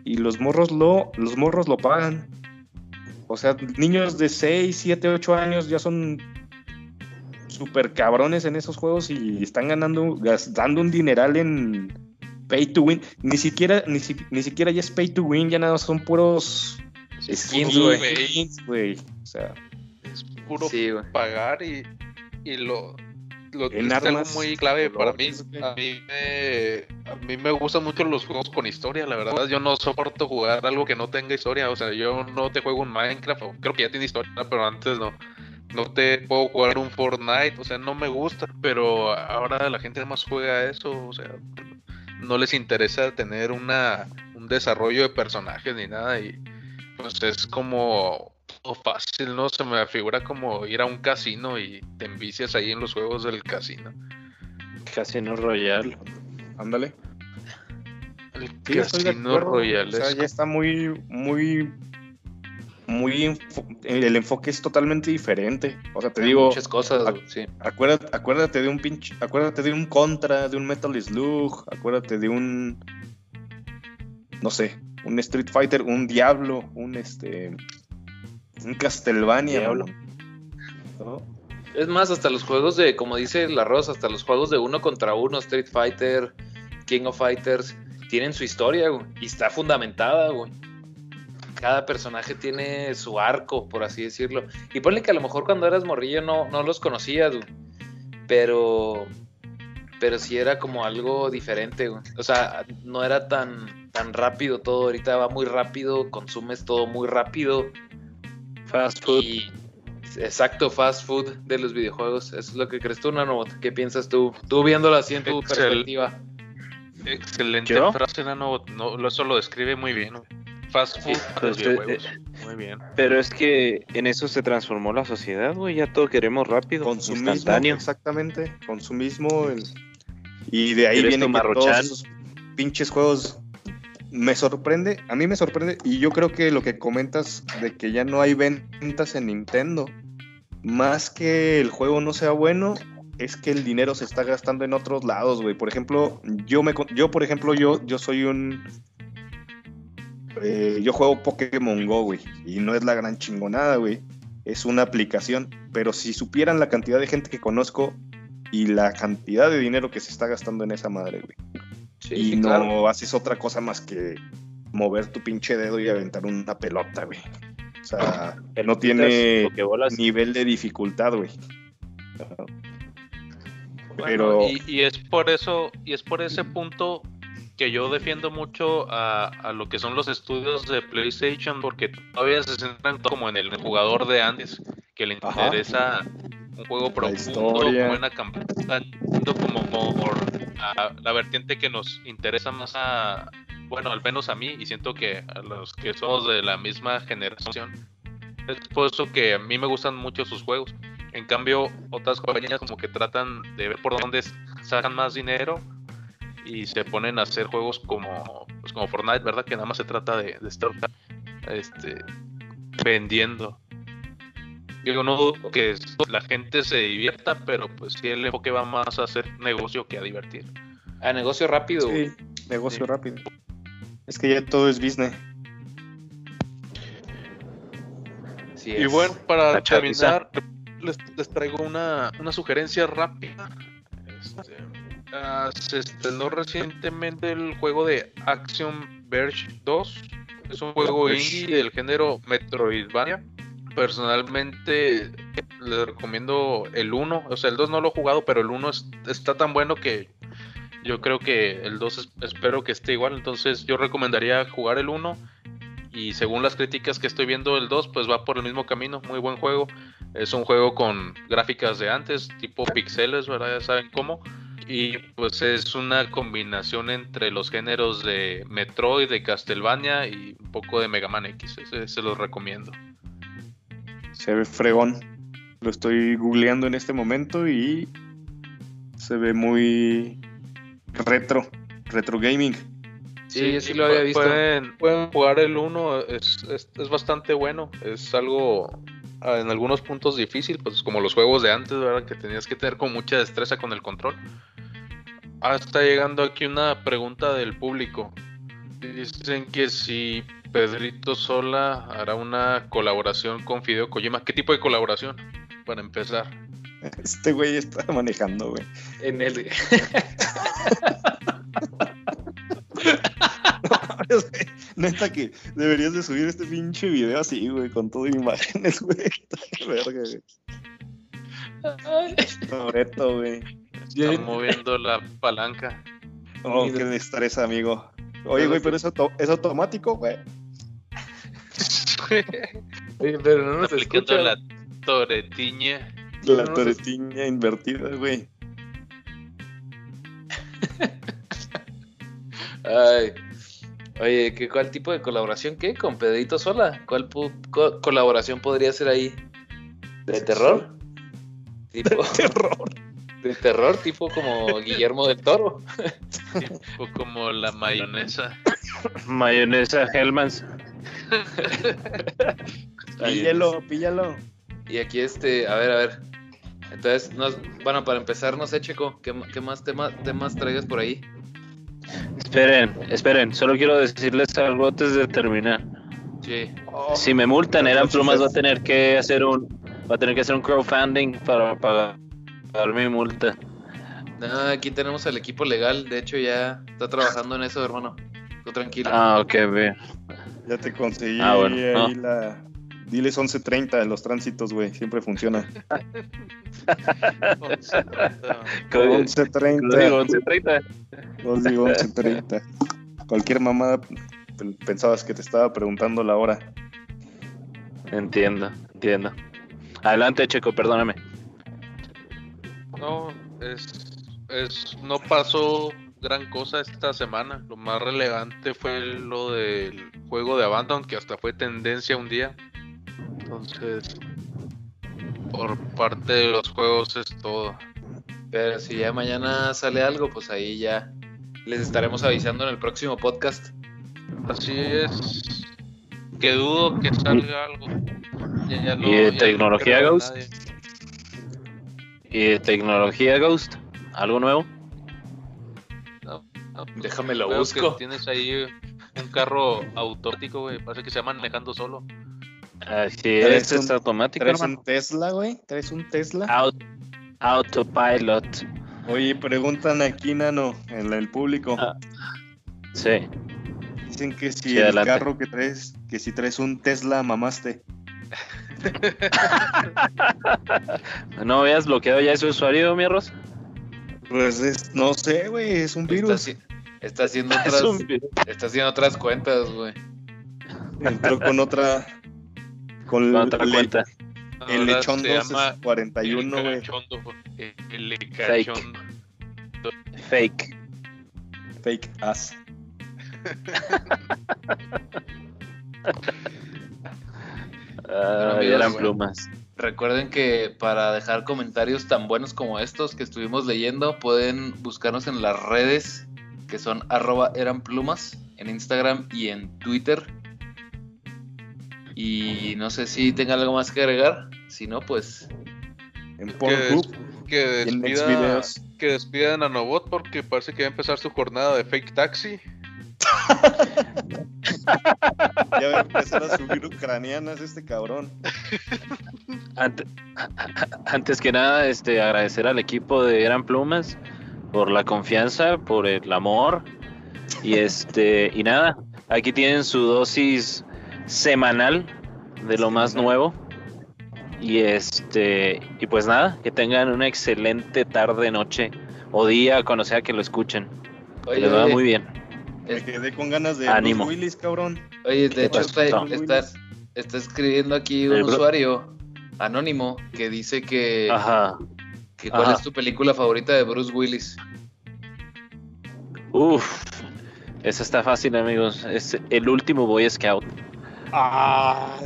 Y los morros lo, los morros lo pagan. O sea, niños de 6, 7, 8 años ya son súper cabrones en esos juegos y están ganando, gastando un dineral en pay to win. Ni siquiera, ni, si- ni siquiera ya es pay to win, ya nada más son puros Skins, güey. skins, güey. O sea, Es puro Sí, pagar y, y lo, lo En es algo armas, muy clave para mí. A mí, me, a mí me gustan mucho los juegos con historia, la verdad. Yo no soporto jugar algo que no tenga historia. O sea, yo no te juego un Minecraft, creo que ya tiene historia, pero antes no. No te puedo jugar un Fortnite, o sea, no me gusta, pero ahora la gente más juega eso, o sea, no les interesa tener una, un desarrollo de personajes ni nada y pues es como todo fácil, ¿no? Se me figura como ir a un casino y te envicias ahí en los juegos del casino. Casino Royale. ándale. El Sí, Casino. Royale. O sea, es ya está muy, muy, muy, el enfoque es totalmente diferente. O sea, te Hay digo, muchas cosas, sí. acuérdate, acuérdate de un pinche, acuérdate de un Contra, de un Metal Slug, acuérdate de un, no sé, un Street Fighter, un Diablo, un este, un Castlevania, Diablo. ¿no? Es más, hasta los juegos de, como dice la Rosa, hasta los juegos de uno contra uno, Street Fighter, King of Fighters, tienen su historia, güey, y está fundamentada, güey. Cada personaje tiene su arco, por así decirlo. Y ponle que a lo mejor cuando eras morrillo no, no los conocías, güey. Pero, pero sí era como algo diferente, güey. O sea, no era tan, tan rápido todo. Ahorita va muy rápido, consumes todo muy rápido. Fast food. Y exacto, fast food de los videojuegos. Eso es lo que crees tú, Nano. ¿Qué piensas tú? Tú viéndolo así en tu Excel. perspectiva. Excelente ¿Yo? frase, Nano. No, lo- eso lo describe muy bien. güey. Fast food para los pues, eh. Muy bien. Pero es que en eso se transformó la sociedad, güey. Ya todo queremos rápido, Consumismo, instantáneo. exactamente, consumismo. el- Y de ahí ¿Eres vienen tu que todos esos pinches juegos. Me sorprende, a mí me sorprende, y yo creo que lo que comentas de que ya no hay ventas en Nintendo, más que el juego no sea bueno, es que el dinero se está gastando en otros lados, güey. Por ejemplo, yo me con- yo por ejemplo, yo yo soy un eh, yo juego Pokémon Go, güey, y no es la gran chingonada, güey. Es una aplicación, pero si supieran la cantidad de gente que conozco y la cantidad de dinero que se está gastando en esa madre, güey. Sí, y sí, no claro. haces otra cosa más que mover tu pinche dedo y aventar una pelota, güey. O sea, no tiene nivel de dificultad, güey. Bueno, Pero y, y es por eso, y es por ese punto que yo defiendo mucho a, a lo que son los estudios de PlayStation, porque todavía se centran como en el jugador de antes, que le Ajá. interesa un juego profundo, historia. buena campaña, como por a- la vertiente que nos interesa más a, bueno, al menos a mí, y siento que a los que somos de la misma generación, es por eso que a mí me gustan mucho sus juegos. En cambio, otras compañías como que tratan de ver por dónde sacan más dinero y se ponen a hacer juegos como, pues como Fortnite, ¿verdad? Que nada más se trata de, de estar este, vendiendo. Yo no dudo que la gente se divierta, pero pues sí el enfoque va más a hacer negocio que a divertir. A negocio rápido. Sí, negocio rápido. Es que ya todo es business. Sí Y es. bueno, para La terminar, les, les traigo una, una sugerencia rápida. Este, se estrenó recientemente el juego de Action Verge 2. Es un juego indie del género Metroidvania. Personalmente les recomiendo el 1. O sea, el 2 no lo he jugado, pero el 1 es- está tan bueno que yo creo que el 2 es- espero que esté igual. Entonces yo recomendaría jugar el 1 y según las críticas que estoy viendo el 2 pues va por el mismo camino, muy buen juego. Es un juego con gráficas de antes, tipo pixeles, ¿verdad? Ya saben cómo. Y pues es una combinación entre los géneros de Metroid, de Castlevania y un poco de Mega Man X. Ese se los recomiendo. Se ve fregón. Lo estoy googleando en este momento y se ve muy retro. Retro gaming. Sí, sí lo había visto. Pueden, pueden jugar el 1, es, es, es bastante bueno. Es algo en algunos puntos difícil, pues como los juegos de antes, ¿verdad? Que tenías que tener con mucha destreza con el control. Ah, está llegando aquí una pregunta del público. Dicen que si Pedrito Sola hará una colaboración con Fideo Kojima. ¿Qué tipo de colaboración? Para empezar. Este güey está manejando, güey. En el... Neta que deberías de subir este pinche video así, güey, con todo imágenes, güey. Verga, güey. Toreto, güey. Está moviendo la palanca. Oh, qué destreza, amigo. Oye, güey, pero es, auto- es automático, güey. Oye, pero no nos escucha. la toretiña. La no, toretiña invertida, güey. Ay. Oye, ¿qué, ¿cuál tipo de colaboración? ¿Qué? ¿Con Pedrito Sola? ¿Cuál pu- co- colaboración podría ser ahí? ¿De terror? Tipo, Terror. de terror, tipo como Guillermo del Toro. Tipo como la mayonesa. Mayonesa Hellmans. Píllalo, píllalo. Y aquí este, a ver, a ver. Entonces, nos, bueno, para empezar, no sé, Checo, ¿qué, qué más tema- temas traigas por ahí? Esperen, esperen, solo quiero decirles algo antes de terminar. Sí. Si me multan, eran plumas va a tener que hacer un va a tener que hacer un crowdfunding para pagar pagar mi multa. No, aquí tenemos al equipo legal, de hecho ya está trabajando en eso, hermano. Tú tranquilo. Ah, ok, bien. Ya te conseguí Ah, bueno, ahí no. la. Diles 11.30 en los tránsitos, güey. Siempre funciona. Código 11.30. 1130. Os digo 11.30. Cualquier mamada pensabas que te estaba preguntando la hora. Entiendo, entiendo. Adelante, Checo, perdóname. No, es, es, no pasó gran cosa esta semana. Lo más relevante fue lo del juego de Abandon, que hasta fue tendencia un día. Entonces, por parte de los juegos es todo. Pero si ya mañana sale algo, pues ahí ya les estaremos avisando en el próximo podcast. Así es. Que dudo que salga algo. Ya- ya no- ¿Y de ya no tecnología, Ghost? ¿Y de tecnología Ghost? ¿Algo nuevo? No, Déjame lo veo que busco. Tienes ahí un carro automático, güey. Parece que se va manejando solo. Así ¿Traes es, es automático, ¿Traes hermano. un Tesla, güey? ¿Traes un Tesla? Aut- autopilot. Oye, preguntan aquí, Nano, en el público. Ah. Sí. Dicen que si Sí, el adelante. carro que traes, que si traes un Tesla, mamaste. ¿No habías bloqueado ya ese usuario, mi arroz? Pues es- no sé, güey, es un virus. está haciendo otras, está haciendo otras cuentas, güey. Entró con otra. Con Con otra le- cuenta. el Ahora llama 41, el güey. cachondo, El Fake. cachondo. Fake. Fake ass. Ah, amigos, eran plumas. Recuerden que para dejar comentarios tan buenos como estos que estuvimos leyendo, pueden buscarnos en las redes que son arroba eran plumas en Instagram y en Twitter. Y no sé si tengan algo más que agregar. Si no, pues En Que, Pornhub que despida, que despida a Nanobot porque parece que va a empezar su jornada de fake taxi. Ya va a empezar a subir ucranianas este cabrón. Ante- antes que nada, este, agradecer al equipo de Eran Plumas por la confianza, por el amor. Y este, y nada, aquí tienen su dosis semanal de lo más nuevo. Y este, y pues nada, que tengan una excelente tarde, noche o día, cuando sea que lo escuchen. Que oye, les va oye, muy bien. Me quedé con ganas de Ánimo. Bruce Willis, cabrón. oye, de ¿Qué hecho está, escribiendo aquí un usuario anónimo que dice que, Ajá. que cuál Ajá. es tu película favorita de Bruce Willis. Uf. Esa está fácil, amigos. Es el último Boy Scout. Ah,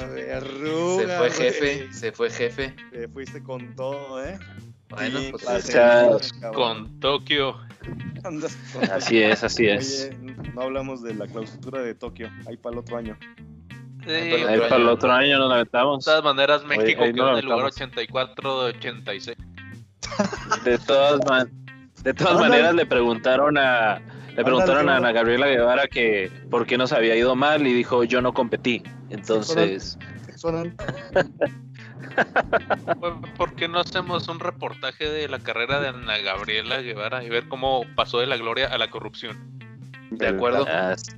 la verruga, Se fue jefe, güey. se fue jefe. Te fuiste con todo, ¿eh? Bueno, Sí, pues es. cabrón. Con Tokio. Andas con- Así es, así es. Oye, no hablamos de la clausura de Tokio. Ahí para el otro año. Sí, Ahí para el otro año nos de lamentamos. todas maneras, México ahí no quedó en el lugar notamos. 84 de 86. De todas, man- de todas maneras le preguntaron a le preguntaron a. Ana Gabriela Guevara que por qué nos había ido mal y dijo yo no competí. Entonces. Bueno, ¿Por qué no hacemos un reportaje de la carrera de Ana Gabriela Guevara y ver cómo pasó de la gloria a la corrupción? De acuerdo. ah, es-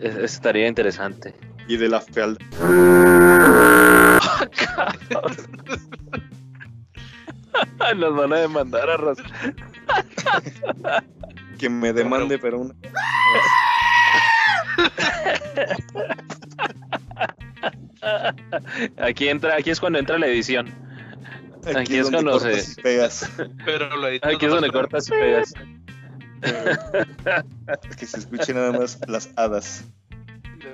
es- estaría interesante. Y de la fealdad. Nos van a demandar a Ros- Que me demande, pero una. Aquí entra, aquí es cuando entra la edición. Aquí es cuando cortas se- y pegas. Pero lo Aquí es donde cortas y pegas. Que se escuche nada más las hadas.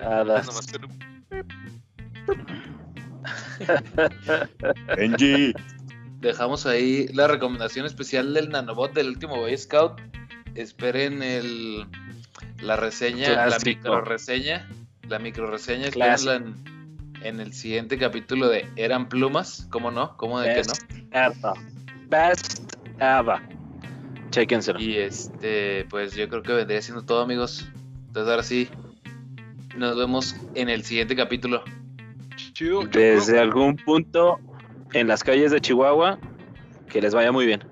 Hadas. Benji. Dejamos ahí la recomendación especial del nanobot del último Boy Scout. Esperen el, la reseña, la micro reseña. La micro reseña, en, en el siguiente capítulo de Eran Plumas. ¿Cómo no? ¿Cómo de que no? Best ever. Best ever. Chéquenselo. Y este, pues yo creo que vendría siendo todo, amigos. Entonces ahora sí, nos vemos en el siguiente capítulo. Desde algún punto en las calles de Chihuahua, que les vaya muy bien.